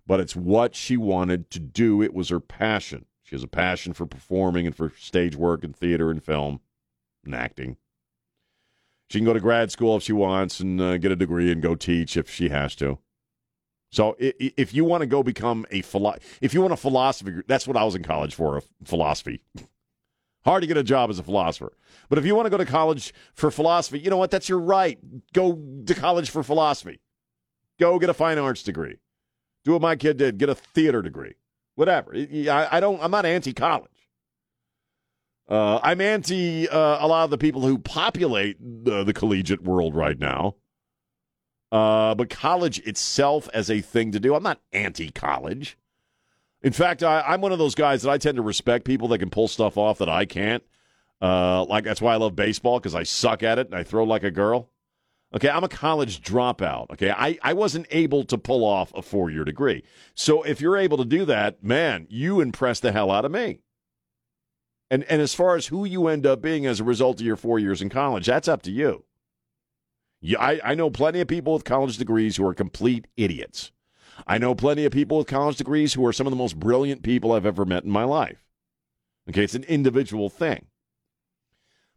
But it's what she wanted to do. It was her passion. She has a passion for performing and for stage work and theater and film and acting. She can go to grad school if she wants and uh, get a degree and go teach if she has to. So if you want to go become a philo- if you want a philosophy, that's what I was in college for, philosophy. Hard to get a job as a philosopher. But if you want to go to college for philosophy, you know what? That's your right. Go to college for philosophy. Go get a fine arts degree. Do what my kid did. Get a theater degree. Whatever. I, don't. I'm not anti-college. Uh, I'm anti uh, a lot of the people who populate the, the collegiate world right now. Uh, but college itself as a thing to do, I'm not anti college. In fact, I, I'm one of those guys that I tend to respect people that can pull stuff off that I can't. Uh, like that's why I love baseball because I suck at it and I throw like a girl. Okay, I'm a college dropout. Okay, I, I wasn't able to pull off a four year degree. So if you're able to do that, man, you impress the hell out of me. And and as far as who you end up being as a result of your four years in college, that's up to you. Yeah, I, I know plenty of people with college degrees who are complete idiots. I know plenty of people with college degrees who are some of the most brilliant people I've ever met in my life. Okay, it's an individual thing.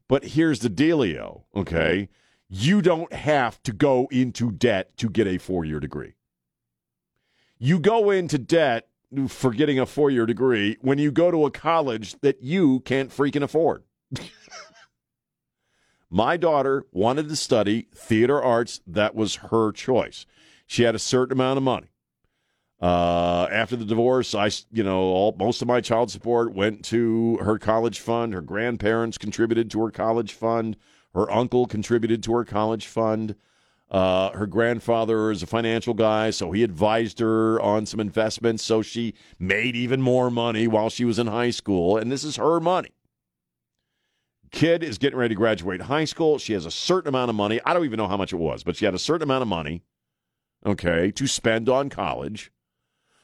But here's the dealio, okay? You don't have to go into debt to get a four year degree. You go into debt for getting a four year degree when you go to a college that you can't freaking afford. My daughter wanted to study theater arts. That was her choice. She had a certain amount of money. Uh, after the divorce, I, you know, all, most of my child support went to her college fund. Her grandparents contributed to her college fund. Her uncle contributed to her college fund. Uh, her grandfather is a financial guy, so he advised her on some investments. So she made even more money while she was in high school, and this is her money. Kid is getting ready to graduate high school. She has a certain amount of money. I don't even know how much it was, but she had a certain amount of money, okay, to spend on college.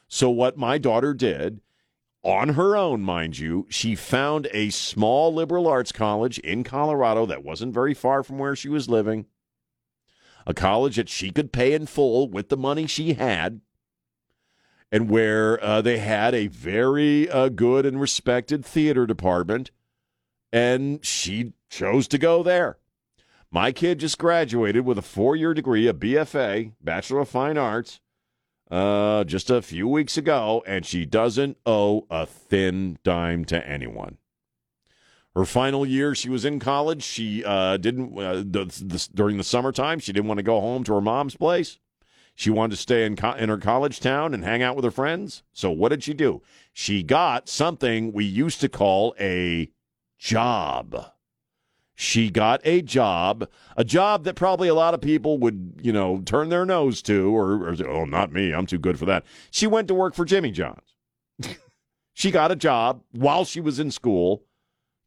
So, what my daughter did, on her own, mind you, she found a small liberal arts college in Colorado that wasn't very far from where she was living, a college that she could pay in full with the money she had, and where uh, they had a very uh, good and respected theater department, and she chose to go there. My kid just graduated with a four year degree, a BFA, Bachelor of Fine Arts uh, just a few weeks ago, and she doesn't owe a thin dime to anyone. Her final year, she was in college. She uh, didn't uh, the, the, during the summertime. She didn't want to go home to her mom's place. She wanted to stay in co- in her college town and hang out with her friends. So what did she do? She got something we used to call a job she got a job, a job that probably a lot of people would, you know, turn their nose to, or, or oh, not me, I'm too good for that. She went to work for Jimmy John's. she got a job while she was in school,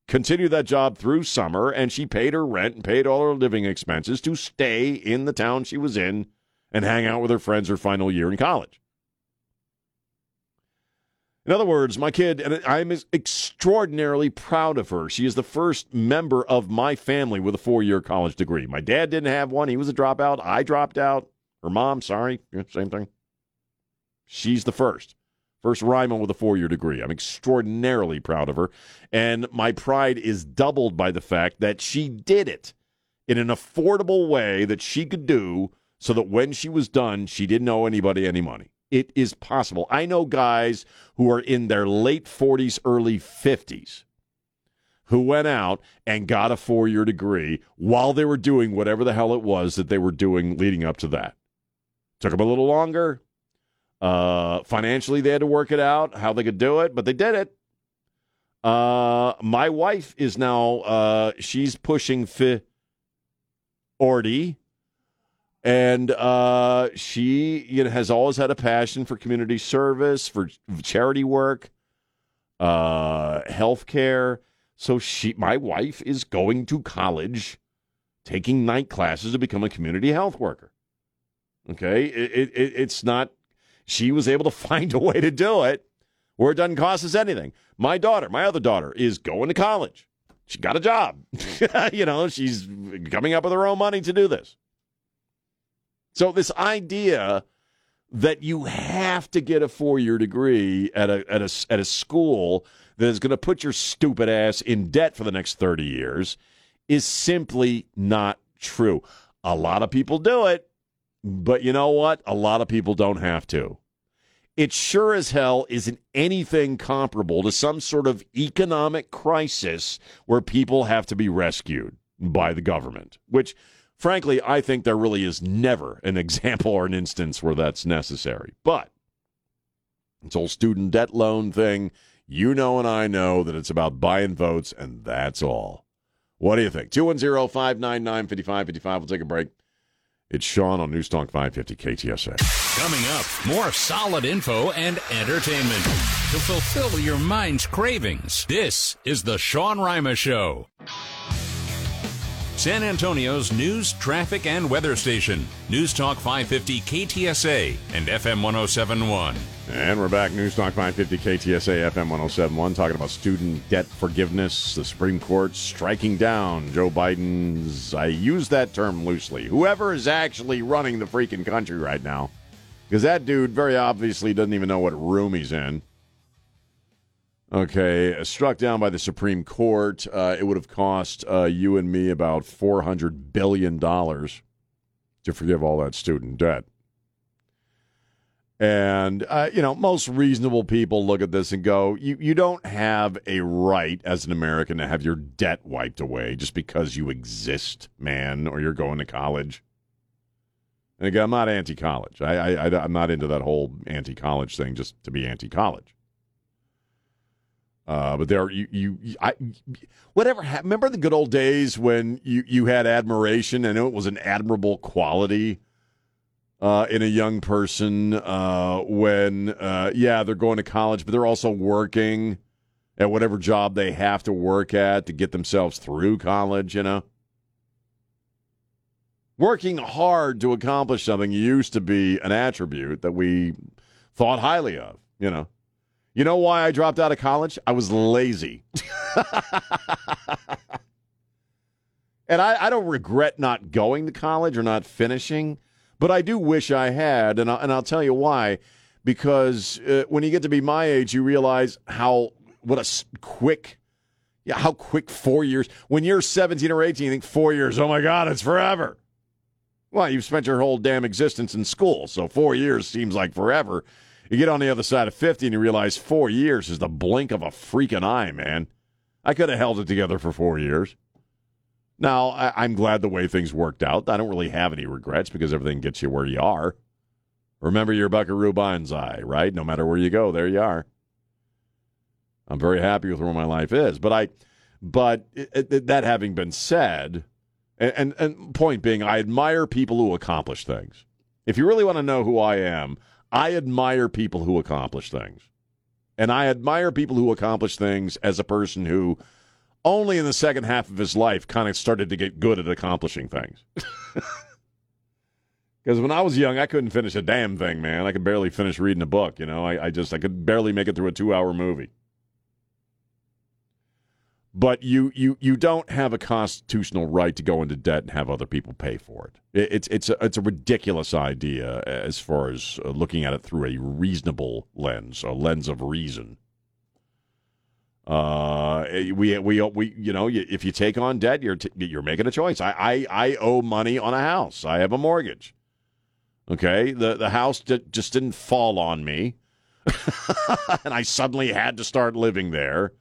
continued that job through summer, and she paid her rent and paid all her living expenses to stay in the town she was in and hang out with her friends her final year in college. In other words, my kid, and I'm extraordinarily proud of her. She is the first member of my family with a four year college degree. My dad didn't have one, he was a dropout. I dropped out. Her mom, sorry, same thing. She's the first. First Rima with a four year degree. I'm extraordinarily proud of her. And my pride is doubled by the fact that she did it in an affordable way that she could do so that when she was done, she didn't owe anybody any money it is possible. I know guys who are in their late 40s, early 50s who went out and got a four year degree while they were doing whatever the hell it was that they were doing leading up to that. Took them a little longer. Uh, financially, they had to work it out how they could do it, but they did it. Uh, my wife is now, uh, she's pushing 50 and uh, she you know has always had a passion for community service, for charity work, uh, healthcare. So she, my wife, is going to college, taking night classes to become a community health worker. Okay, it, it, it's not. She was able to find a way to do it where it doesn't cost us anything. My daughter, my other daughter, is going to college. She got a job. you know, she's coming up with her own money to do this. So this idea that you have to get a four-year degree at a at a at a school that is going to put your stupid ass in debt for the next 30 years is simply not true. A lot of people do it, but you know what? A lot of people don't have to. It sure as hell isn't anything comparable to some sort of economic crisis where people have to be rescued by the government, which frankly, I think there really is never an example or an instance where that's necessary. But this whole student debt loan thing, you know and I know that it's about buying votes, and that's all. What do you think? 210 599 5555. We'll take a break It's Sean on News Talk 550 KTSA. Coming up, more solid info and entertainment to fulfill your mind's cravings. This is the Sean Rima Show. San Antonio's news, traffic, and weather station. News Talk 550 KTSA and FM 1071. And we're back. News Talk 550 KTSA FM 1071 talking about student debt forgiveness. The Supreme Court striking down Joe Biden's, I use that term loosely, whoever is actually running the freaking country right now. Because that dude very obviously doesn't even know what room he's in. Okay, struck down by the Supreme Court. Uh, it would have cost uh, you and me about $400 billion to forgive all that student debt. And, uh, you know, most reasonable people look at this and go, you, you don't have a right as an American to have your debt wiped away just because you exist, man, or you're going to college. And again, I'm not anti college. I, I, I'm not into that whole anti college thing just to be anti college. Uh, but there, you, you, I, whatever. Remember the good old days when you, you had admiration and it was an admirable quality uh, in a young person uh, when, uh, yeah, they're going to college, but they're also working at whatever job they have to work at to get themselves through college. You know, working hard to accomplish something used to be an attribute that we thought highly of. You know. You know why I dropped out of college? I was lazy. and I, I, don't regret not going to college or not finishing, but I do wish I had. And, I, and I'll tell you why. Because uh, when you get to be my age, you realize how, what a quick, yeah, how quick four years. When you're 17 or 18, you think four years, oh my God, it's forever. Well, you've spent your whole damn existence in school, so four years seems like forever. You get on the other side of 50 and you realize four years is the blink of a freaking eye, man. I could have held it together for four years. Now, I, am glad the way things worked out. I don't really have any regrets because everything gets you where you are. Remember your Buckaroo Banzai, right? No matter where you go, there you are. I'm very happy with where my life is. But I, but it, it, that having been said, and, and, and point being, I admire people who accomplish things. If you really want to know who I am, I admire people who accomplish things. And I admire people who accomplish things as a person who only in the second half of his life kind of started to get good at accomplishing things. Because when I was young, I couldn't finish a damn thing, man. I could barely finish reading a book. You know, I, I just I could barely make it through a two-hour movie but you you you don't have a constitutional right to go into debt and have other people pay for it. It's it's a, it's a ridiculous idea as far as uh, looking at it through a reasonable lens, a lens of reason. Uh, we we we you know if you take on debt, you're t- you're making a choice. I, I I owe money on a house. I have a mortgage. Okay, the the house d- just didn't fall on me, and I suddenly had to start living there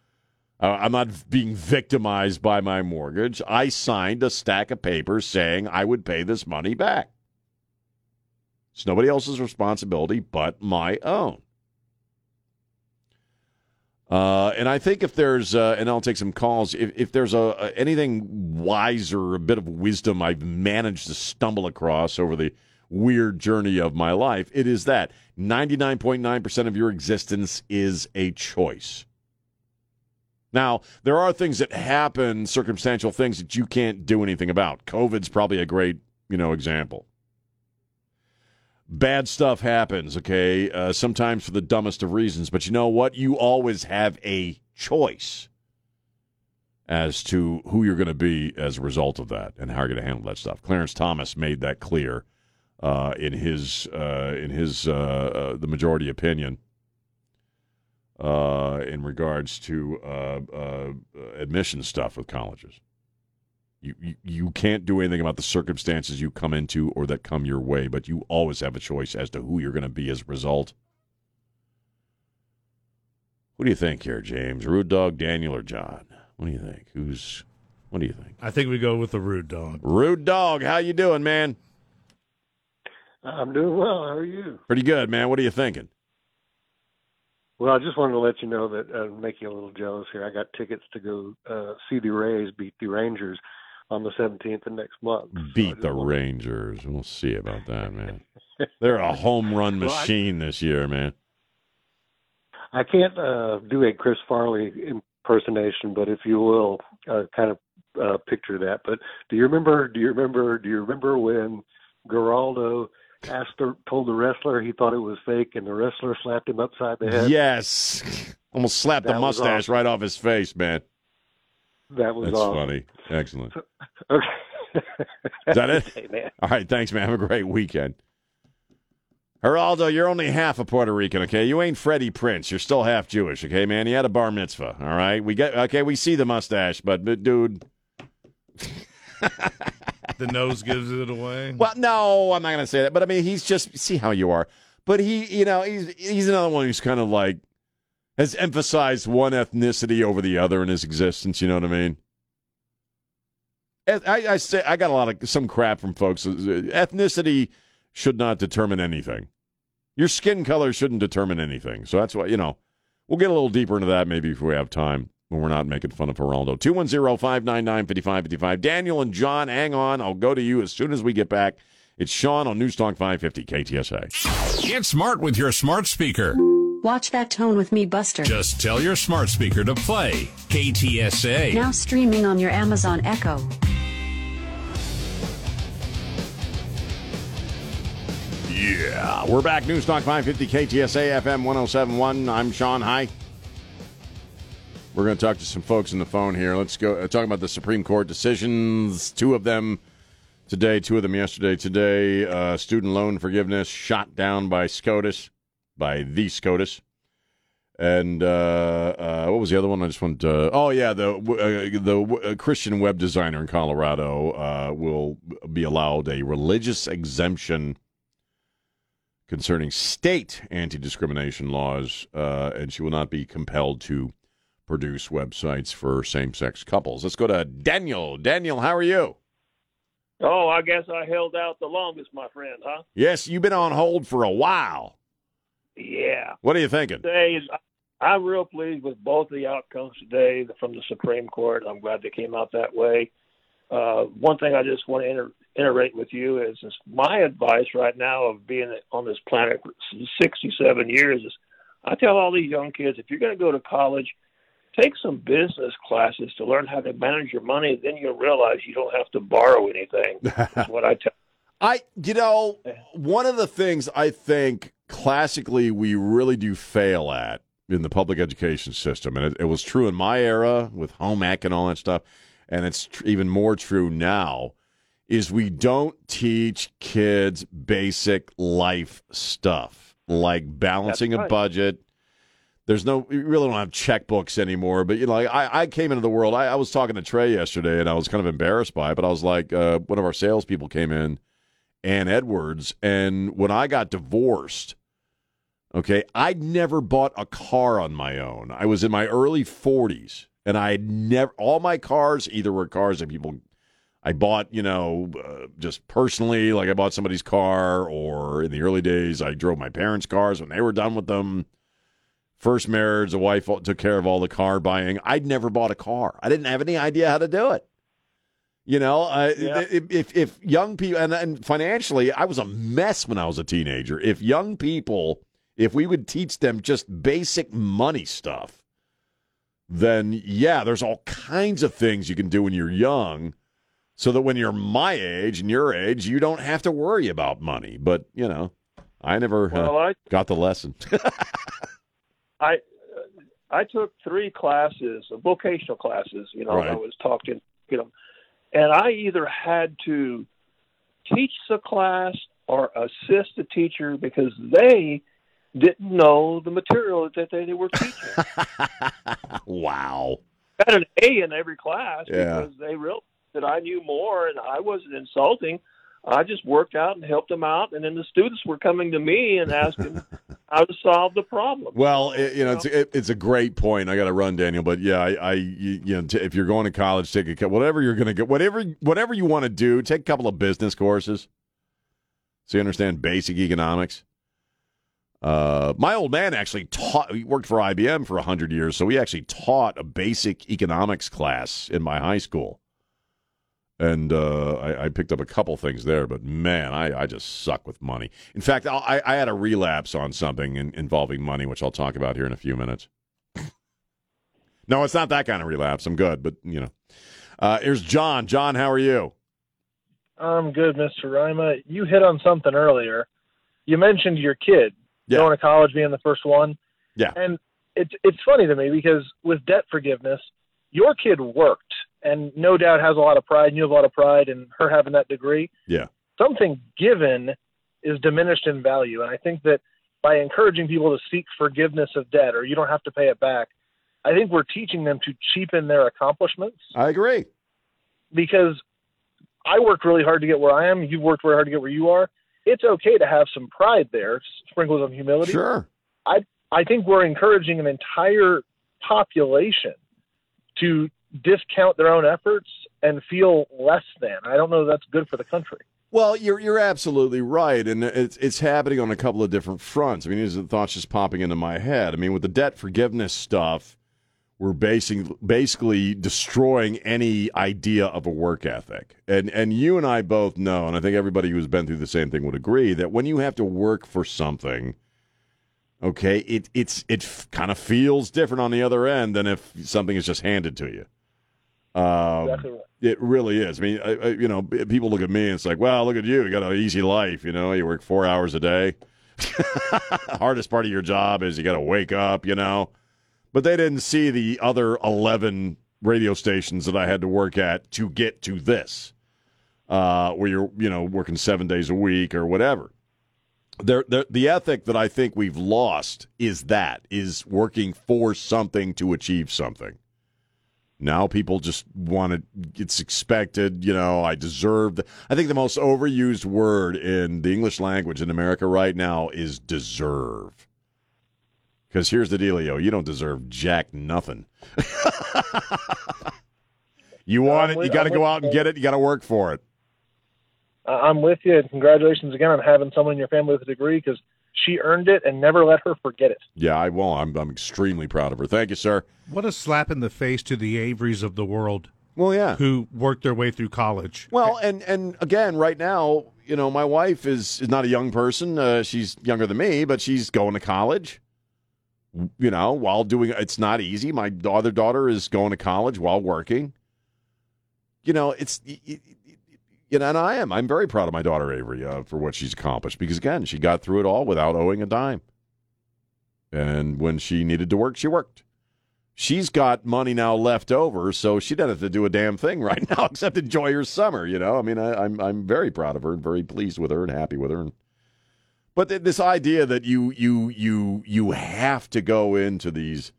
uh, I'm not being victimized by my mortgage. I signed a stack of papers saying I would pay this money back. It's nobody else's responsibility but my own. Uh, and I think if there's, uh, and I'll take some calls, if, if there's a, a, anything wiser, a bit of wisdom I've managed to stumble across over the weird journey of my life, it is that 99.9% of your existence is a choice. Now, there are things that happen, circumstantial things that you can't do anything about. COVID's probably a great, you know, example. Bad stuff happens, okay? Uh, sometimes for the dumbest of reasons, but you know what? You always have a choice as to who you're going to be as a result of that and how you're going to handle that stuff. Clarence Thomas made that clear uh, in his uh, in his uh, uh, the majority opinion uh, in regards to admission stuff with colleges. You, you, you can't do anything about the circumstances you come into or that come your way, but you always have a choice as to who you're going to be as a result. What do you think here, James? Rude Dog, Daniel, or John? What do you think? Who's? What do you think? I think we go with the Rude Dog. Rude Dog, how you doing, man? I'm doing well. How are you? Pretty good, man. What are you thinking? Well, I just wanted to let you know that uh, make you a little jealous here. I got tickets to go uh, see the Rays beat the Rangers, on the 17th of next month. Beat just the Rangers. We'll see about that, man. They're a home run Well, I- machine this year, man. I can't uh, do a Chris Farley impersonation, but if you will, uh, kind of uh, picture that. But do you remember? Do you remember? Do you remember when Geraldo asked the, told the wrestler he thought it was fake, and the wrestler slapped him upside the head? Yes. Almost slapped the That was mustache awesome. right off his face, man. That was all. That's awesome. funny. Excellent. Okay. Is that it? Okay, man. All right, thanks, man. Have a great weekend. Geraldo, you're only half a Puerto Rican, okay? You ain't Freddie Prinze. You're still half Jewish, okay, man? He had a bar mitzvah, all right? We get okay. We see the mustache, but but, dude, The nose gives it away. well, no, I'm not gonna say that. But I mean, he's just see how you are. But he, you know, he's he's another one who's kind of like has emphasized one ethnicity over the other in his existence. You know what I mean? I, I say I got a lot of some crap from folks. Ethnicity should not determine anything. Your skin color shouldn't determine anything. So that's why you know we'll get a little deeper into that maybe if we have time when we're not making fun of Geraldo. 210-599-5555. Daniel and John, hang on. I'll go to you as soon as we get back. It's Sean on News Talk 550 KTSA. Get smart with your smart speaker. Watch that tone with me, Buster. Just tell your smart speaker to play KTSA. Now streaming on your Amazon Echo. Yeah, we're back. News Talk 550 KTSA FM 1071. I'm Sean. Hi. We're going to talk to some folks on the phone here. Let's go uh, talk about the Supreme Court decisions. Two of them today, two of them yesterday. Today, uh, student loan forgiveness shot down by SCOTUS, by the SCOTUS. And uh, uh, what was the other one? I just want to. oh yeah, the uh, the uh, Christian web designer in Colorado uh, will be allowed a religious exemption concerning state anti discrimination laws, uh, and she will not be compelled to produce websites for same sex couples. Let's go to Daniel. Daniel, how are you? Oh, I guess I held out the longest, my friend, huh? Yes, you've been on hold for a while. Yeah. What are you thinking? Today, I'm real pleased with both the outcomes today from the Supreme Court. I'm glad they came out that way. Uh, one thing I just want to inter- iterate with you is, is my advice right now of being on this planet for 67 years is I tell all these young kids if you're going to go to college, take some business classes to learn how to manage your money. Then you'll realize you don't have to borrow anything. That's what I tell. I, you know, one of the things I think classically we really do fail at in the public education system, and it, it was true in my era with home ec and all that stuff, and it's tr- even more true now, is we don't teach kids basic life stuff like balancing That's a budget. There's no, we really don't have checkbooks anymore. But you know, like I, I came into the world. I, I was talking to Trey yesterday, and I was kind of embarrassed by it. But I was like, uh, one of our salespeople came in, Ann Edwards, and when I got divorced, okay, I'd never bought a car on my own. I was in my early 40s, and I never all my cars either were cars that people I bought, you know, uh, just personally, like I bought somebody's car, or in the early days, I drove my parents' cars when they were done with them. First marriage, the wife took care of all the car buying. I'd never bought a car. I didn't have any idea how to do it. You know, uh, Yeah. if, if if young people and, and financially, I was a mess when I was a teenager. If young people, if we would teach them just basic money stuff, then yeah, there's all kinds of things you can do when you're young so that when you're my age and your age, you don't have to worry about money. But you know, I never uh, I got the lesson. I I took three classes, uh, vocational classes. You know, Right. I was talking, you know, and I either had to teach the class or assist the teacher because they didn't know the material that they, they were teaching. wow. I had an A in every class Yeah. because they realized that I knew more and I wasn't insulting. I just worked out and helped them out, and then the students were coming to me and asking how to solve the problem. Well, it, you know, it's it, it's a great point. I got to run, Daniel, but yeah, I, I you, you know, t- if you're going to college, take a whatever you're going to get, whatever whatever you want to do, take a couple of business courses, so you understand basic economics. Uh, my old man actually taught. He worked for IBM for hundred years, so he actually taught a basic economics class in my high school. And uh, I, I picked up a couple things there. But man, I, I just suck with money. In fact, I I had a relapse on something in, involving money, which I'll talk about here in a few minutes. no, it's not that kind of relapse. I'm good, but you know. Uh, here's John. John, how are you? I'm good, Mr. Rima. You hit on something earlier. You mentioned your kid Yeah. going to college being the first one. Yeah. And it's it's funny to me because with debt forgiveness, your kid worked and no doubt has a lot of pride and you have a lot of pride in her having that degree. Yeah. Something given is diminished in value. And I think that by encouraging people to seek forgiveness of debt or you don't have to pay it back, I think we're teaching them to cheapen their accomplishments I agree. because I worked really hard to get where I am. You've worked very hard to get where you are. It's okay to have some pride there, sprinkles of humility. Sure. I I think we're encouraging an entire population to discount their own efforts and feel less than. I don't know that's good for the country. Well, you're you're absolutely right, and it's it's happening on a couple of different fronts. I mean, these are the thoughts just popping into my head. I mean, with the debt forgiveness stuff, we're basing, basically destroying any idea of a work ethic. And and you and I both know, and I think everybody who's been through the same thing would agree that when you have to work for something, okay, it it's it kind of feels different on the other end than if something is just handed to you. Um, Exactly right. It really is. I mean, I, I, you know, people look at me and it's like, well, look at you. You got an easy life. You know, you work four hours a day. Hardest part of your job is you got to wake up, you know. But they didn't see the other 11 radio stations that I had to work at to get to this, uh, where you're, you know, working seven days a week or whatever. There, the ethic that I think we've lost is that is working for something to achieve something. Now people just want to, it's expected, you know, I deserve. The, I think the most overused word in the English language in America right now is deserve. Because here's the dealio you don't deserve jack nothing. you want it, you got to go out and get it, you got to work for it. I'm with you, and congratulations again on having someone in your family with a degree because she earned it and never let her forget it. Yeah, I won't. I'm, I'm extremely proud of her. Thank you, sir. What a slap in the face to the Averys of the world. Well, yeah. Who worked their way through college. Well, and and again, right now, you know, my wife is is not a young person. Uh, she's younger than me, but she's going to college. You know, while doing it's not easy. My other daughter is going to college while working. You know, it's you know, and I am. I'm very proud of my daughter Avery uh, for what she's accomplished because again, she got through it all without owing a dime. And when she needed to work, she worked. She's got money now left over, so she doesn't have to do a damn thing right now except enjoy her summer. You know, I mean, I, I'm I'm very proud of her and very pleased with her and happy with her. And, but th- this idea that you you you you have to go into these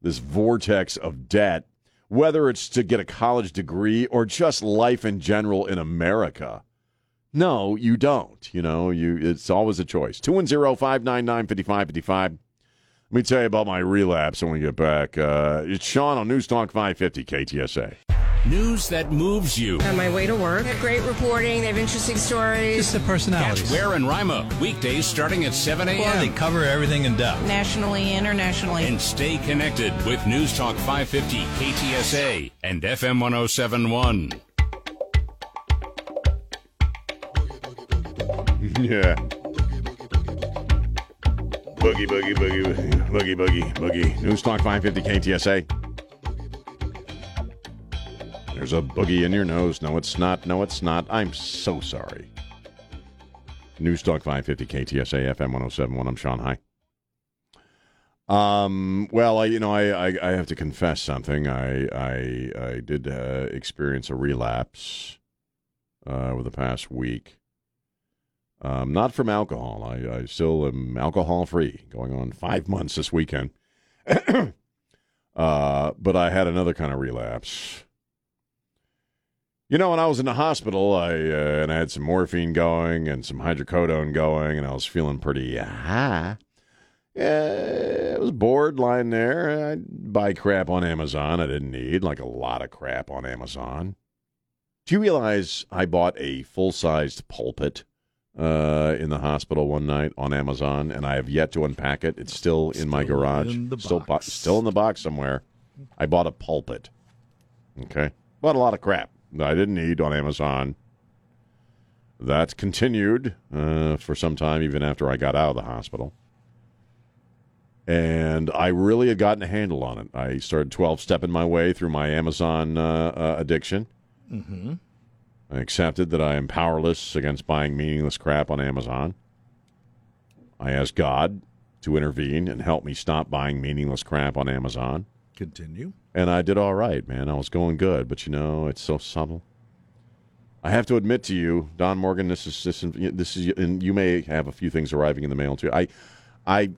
this vortex of debt, whether it's to get a college degree or just life in general in America. No, you don't. You know, you it's always a choice. 210-599-5555. Let me tell you about my relapse when we get back. Uh, it's Sean on News Talk 550 KTSA. News that moves you. On my way to work. They have great reporting. They have interesting stories. It's the personalities. Catch Ware and Rima weekdays starting at 7 a.m. Well, they cover everything in depth. Nationally, internationally. And stay connected with News Talk 550 KTSA and FM 1071. yeah. Boogie, boogie, boogie, boogie, boogie, boogie. News Talk 550 KTSA. There's a boogie in your nose. No, it's not. No, it's not. I'm so sorry. News Talk 550 KTSA FM 1071. I'm Sean High. Um. Well, I, you know, I, I, I have to confess something. I, I, I did uh, experience a relapse uh, over the past week. Um, not from alcohol. I, I still am alcohol free, going on five months this weekend. uh, but I had another kind of relapse. You know, when I was in the hospital, I uh, and I had some morphine going and some hydrocodone going, and I was feeling pretty high. Yeah, I was bored lying there. I'd buy crap on Amazon I didn't need, like a lot of crap on Amazon. Do you realize I bought a full sized pulpit uh, in the hospital one night on Amazon, and I have yet to unpack it? It's still in my garage, in the still bo- still in the box somewhere. I bought a pulpit. Okay, bought a lot of crap. That I didn't need on Amazon. That continued uh, for some time, even after I got out of the hospital. And I really had gotten a handle on it. I started 12 stepping my way through my Amazon uh, uh, addiction. Mm-hmm. I accepted that I am powerless against buying meaningless crap on Amazon. I asked God to intervene and help me stop buying meaningless crap on Amazon. Continue. And I did all right, man. I was going good, but you know, it's so subtle. I have to admit to you, Don Morgan, this is this is, this is and you may have a few things arriving in the mail too. I I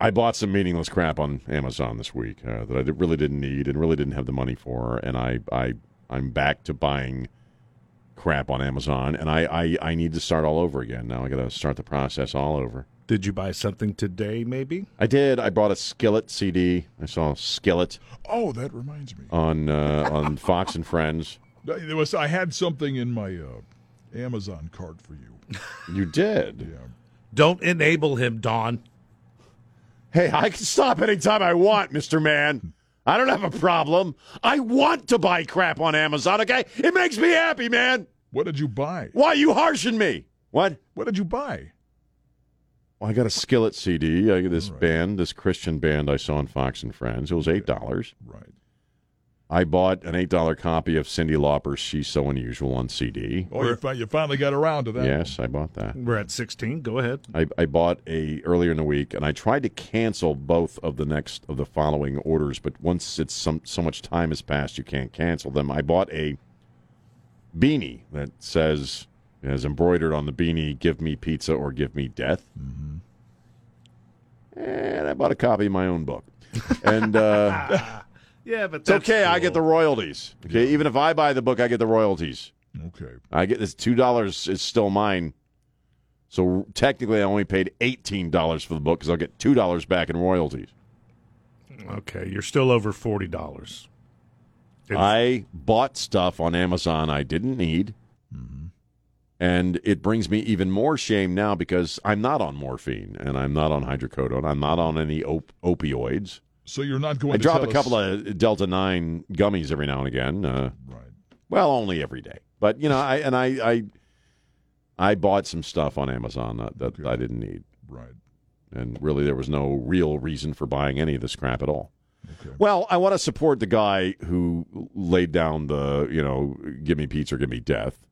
I bought some meaningless crap on Amazon this week uh, that I really didn't need and really didn't have the money for, and I I I'm back to buying crap on Amazon, and I I, I need to start all over again. Now I got to start the process all over. Did you buy something today, maybe? I did. I bought a Skillet CD. I saw Skillet Oh, that reminds me. on uh, on Fox and Friends. There was I had something in my uh, Amazon cart for you. You did. Yeah. Don't enable him, Don. Hey, I can stop anytime I want, Mister Man. I don't have a problem. I want to buy crap on Amazon. Okay, it makes me happy, man. What did you buy? Why are you harshing me? What? What did you buy? Well, I got a Skillet CD. I this band, this Christian band I saw on Fox and Friends. It was eight dollars. Right. I bought an eight dollar copy of Cyndi Lauper's "She's So Unusual" on CD. Oh, you, fi- you finally got around to that. Yes, I bought that. We're at 16. Go ahead. I, I bought a earlier in the week, and I tried to cancel both of the next of the following orders, but once it's some so much time has passed, you can't cancel them. I bought a beanie that says is embroidered on the beanie, "Give me pizza or give me death," and I bought a copy of my own book, and. Uh, Yeah, but It's okay. I get the royalties. Okay, even if I buy the book, I get the royalties. Okay. I get this two dollars is still mine. So technically, I only paid eighteen dollars for the book because I'll get two dollars back in royalties. Okay, you're still over forty dollars. I bought stuff on Amazon I didn't need, and it brings me even more shame now because I'm not on morphine and I'm not on hydrocodone. I'm not on any op- opioids. So you're not going I to drop a couple of Delta Nine gummies every now and again. Uh, right. Well, only every day, but you know, I and I I, I bought some stuff on Amazon that, that I didn't need. Right. And really, there was no real reason for buying any of this crap at all. Well, I want to support the guy who laid down the, you know, give me pizza or give me death.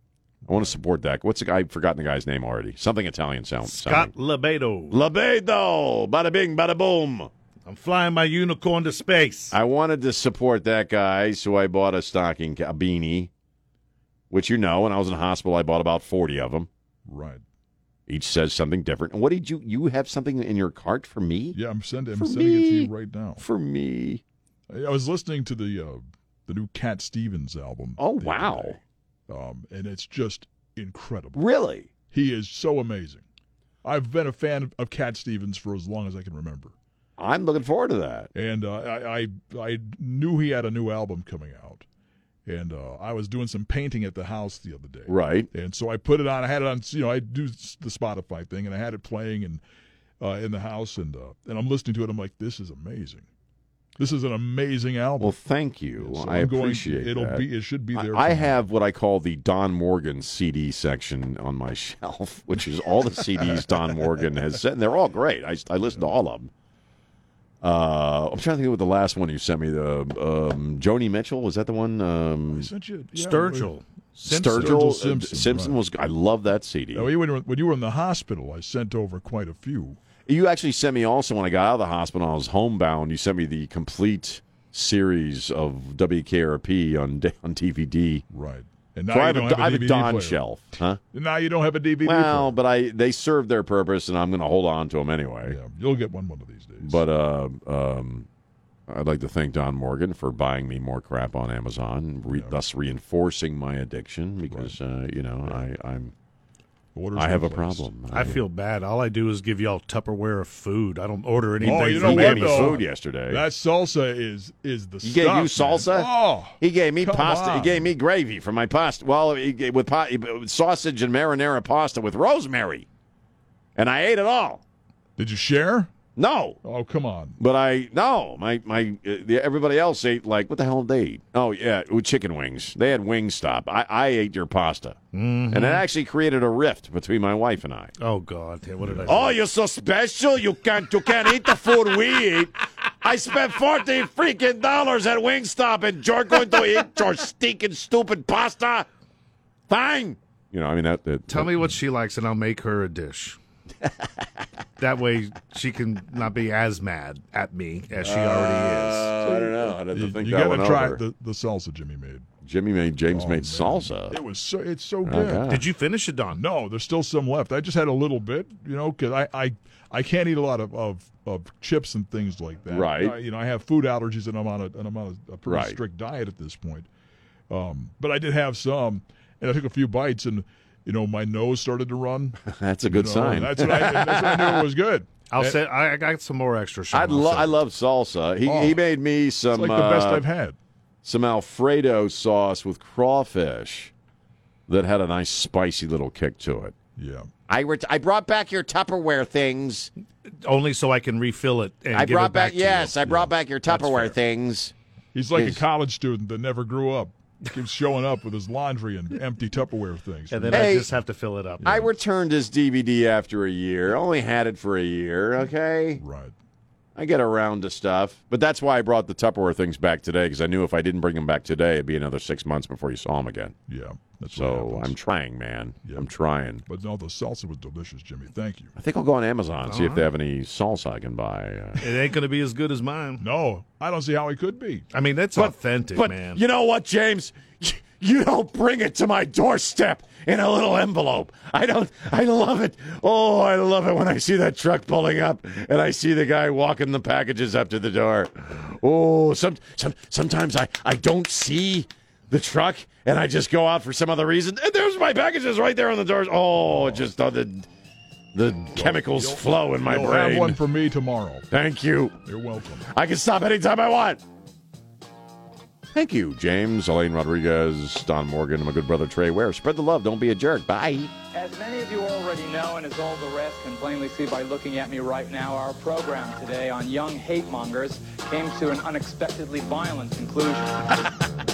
I want to support that. What's the guy? I've forgotten the guy's name already. Something Italian sound. Scott Lebedo. Lebedo. Bada bing, bada boom. I'm flying my unicorn to space. I wanted to support that guy, so I bought a stocking, a beanie, which you know, when I was in the hospital, I bought about 40 of them. Right. Each says something different. And what did you, you have something in your cart for me? Yeah, I'm sending, I'm For sending it to you right now. For me. I, I was listening to the uh, the new Cat Stevens album. Oh, the other wow. day. Um, and it's just incredible. Really? He is so amazing. I've been a fan of Cat Stevens for as long as I can remember. I'm looking forward to that. And uh, I, I I knew he had a new album coming out, and uh, I was doing some painting at the house the other day. Right. And so I put it on. I had it on. You know, I do the Spotify thing, and I had it playing and uh, in the house, and uh, and I'm listening to it. I'm like, this is amazing. This is an amazing album. Well, thank you. So I I'm going- appreciate it'll that. be. It should be I- there. I for- have what I call the Don Morgan CD section on my shelf, which is all the CDs Don Morgan has sent. And they're all great. I, I listen to all of them. Uh, I'm trying to think of what the last one you sent me. The um, Joni Mitchell was that the one? Um, I sent you yeah, Sturgill. Sturgill, Sturgill uh, Simpson, Simpson right. was. I love that CD. Now, you when you were in the hospital, I sent over quite a few. You actually sent me also when I got out of the hospital. I was homebound. You sent me the complete series of WKRP on on DVD. Right. And now so you I have, don't a, have a I have a Don player. shelf, huh? Now you don't have a DVD. Well, but I they serve their purpose, and I'm going to hold on to them anyway. Yeah, you'll get one one of these days. But uh, um, I'd like to thank Don Morgan for buying me more crap on Amazon, re- thus reinforcing my addiction because uh, you know I I'm Orders I have a replaced. problem. I feel bad. All I do is give y'all Tupperware of food. I don't order oh, anything. Oh, you from know He what? me though? food yesterday. That salsa is is the He stuff. gave you man. salsa. Oh, He gave me come pasta. He gave me gravy for my pasta. Well, he gave, with pa- with sausage and marinara pasta with rosemary, and I ate it all. Did you share? No. Oh, come on. But I no, my my uh, everybody else ate like what the hell did they eat? Oh yeah, ooh, chicken wings. They had Wingstop. I, I ate your pasta, Mhm. and it actually created a rift between my wife and I. Oh God, what did I? Oh, you're so special. You can't you can't eat the food we eat. I spent forty freaking dollars at Wingstop, and you're going to eat your stinking stupid pasta. Fine. You know, I mean that. that Tell me what she likes, and I'll make her a dish. that way, she can not be as mad at me as she already is. Uh, I don't know. I'd have to You, think you that gotta one try over. the, the salsa Jimmy made. Jimmy made James Oh, made man. salsa. It was so it's so Oh, good. God. Did you finish it, Don? No, there's still some left. I just had a little bit, you know, because I, I I can't eat a lot of, of, of chips and things like that. Right. I, you know, I have food allergies and I'm on a and I'm on a, a pretty Right. strict diet at this point. Um, but I did have some, and I took a few bites, and you know, my nose started to run. That's a good You know, sign. That's what I, that's what I knew it was good. I'll And say I I got some more extra. Sean, I lo- I love salsa. He Oh. he made me some It's like the best uh, I've had. some Alfredo sauce with crawfish that had a nice spicy little kick to it. Yeah. I ret- I brought back your Tupperware things. only so I can refill it. And I give brought it back. back, yes, I brought back your Tupperware things. He's like He's- a college student that never grew up. He keeps showing up with his laundry and empty Tupperware things. and then Hey. I just have to fill it up. I returned his DVD after a year. Only had it for a year. Okay, right. I get around to stuff, but that's why I brought the Tupperware things back today because I knew if I didn't bring them back today, it'd be another six months before you saw them again. Yeah, that's so. I'm trying, man. Yeah. I'm trying. But no, the salsa was delicious, Jimmy. Thank you. I think I'll go on Amazon and see if they have any salsa I can buy. Uh, It ain't going to be as good as mine. No, I don't see how it could be. I mean, that's But- authentic, but man. you know what, James? You don't bring it to my doorstep in a little envelope. I don't. I love it. Oh, I love it when I see that truck pulling up and I see the guy walking the packages up to the door. Oh, some, some sometimes I I don't see the truck and I just go out for some other reason. And there's my packages right there on the doors. Oh, just uh, the the chemicals flow in my You'll brain. have one for me tomorrow. Thank you. You're welcome. I can stop anytime I want. Thank you, James, Elaine Rodriguez, Don Morgan, my good brother Trey Ware. Spread the love. Don't be a jerk. Bye. As many of you already know, and as all the rest can plainly see by looking at me right now, our program today on young hate mongers came to an unexpectedly violent conclusion.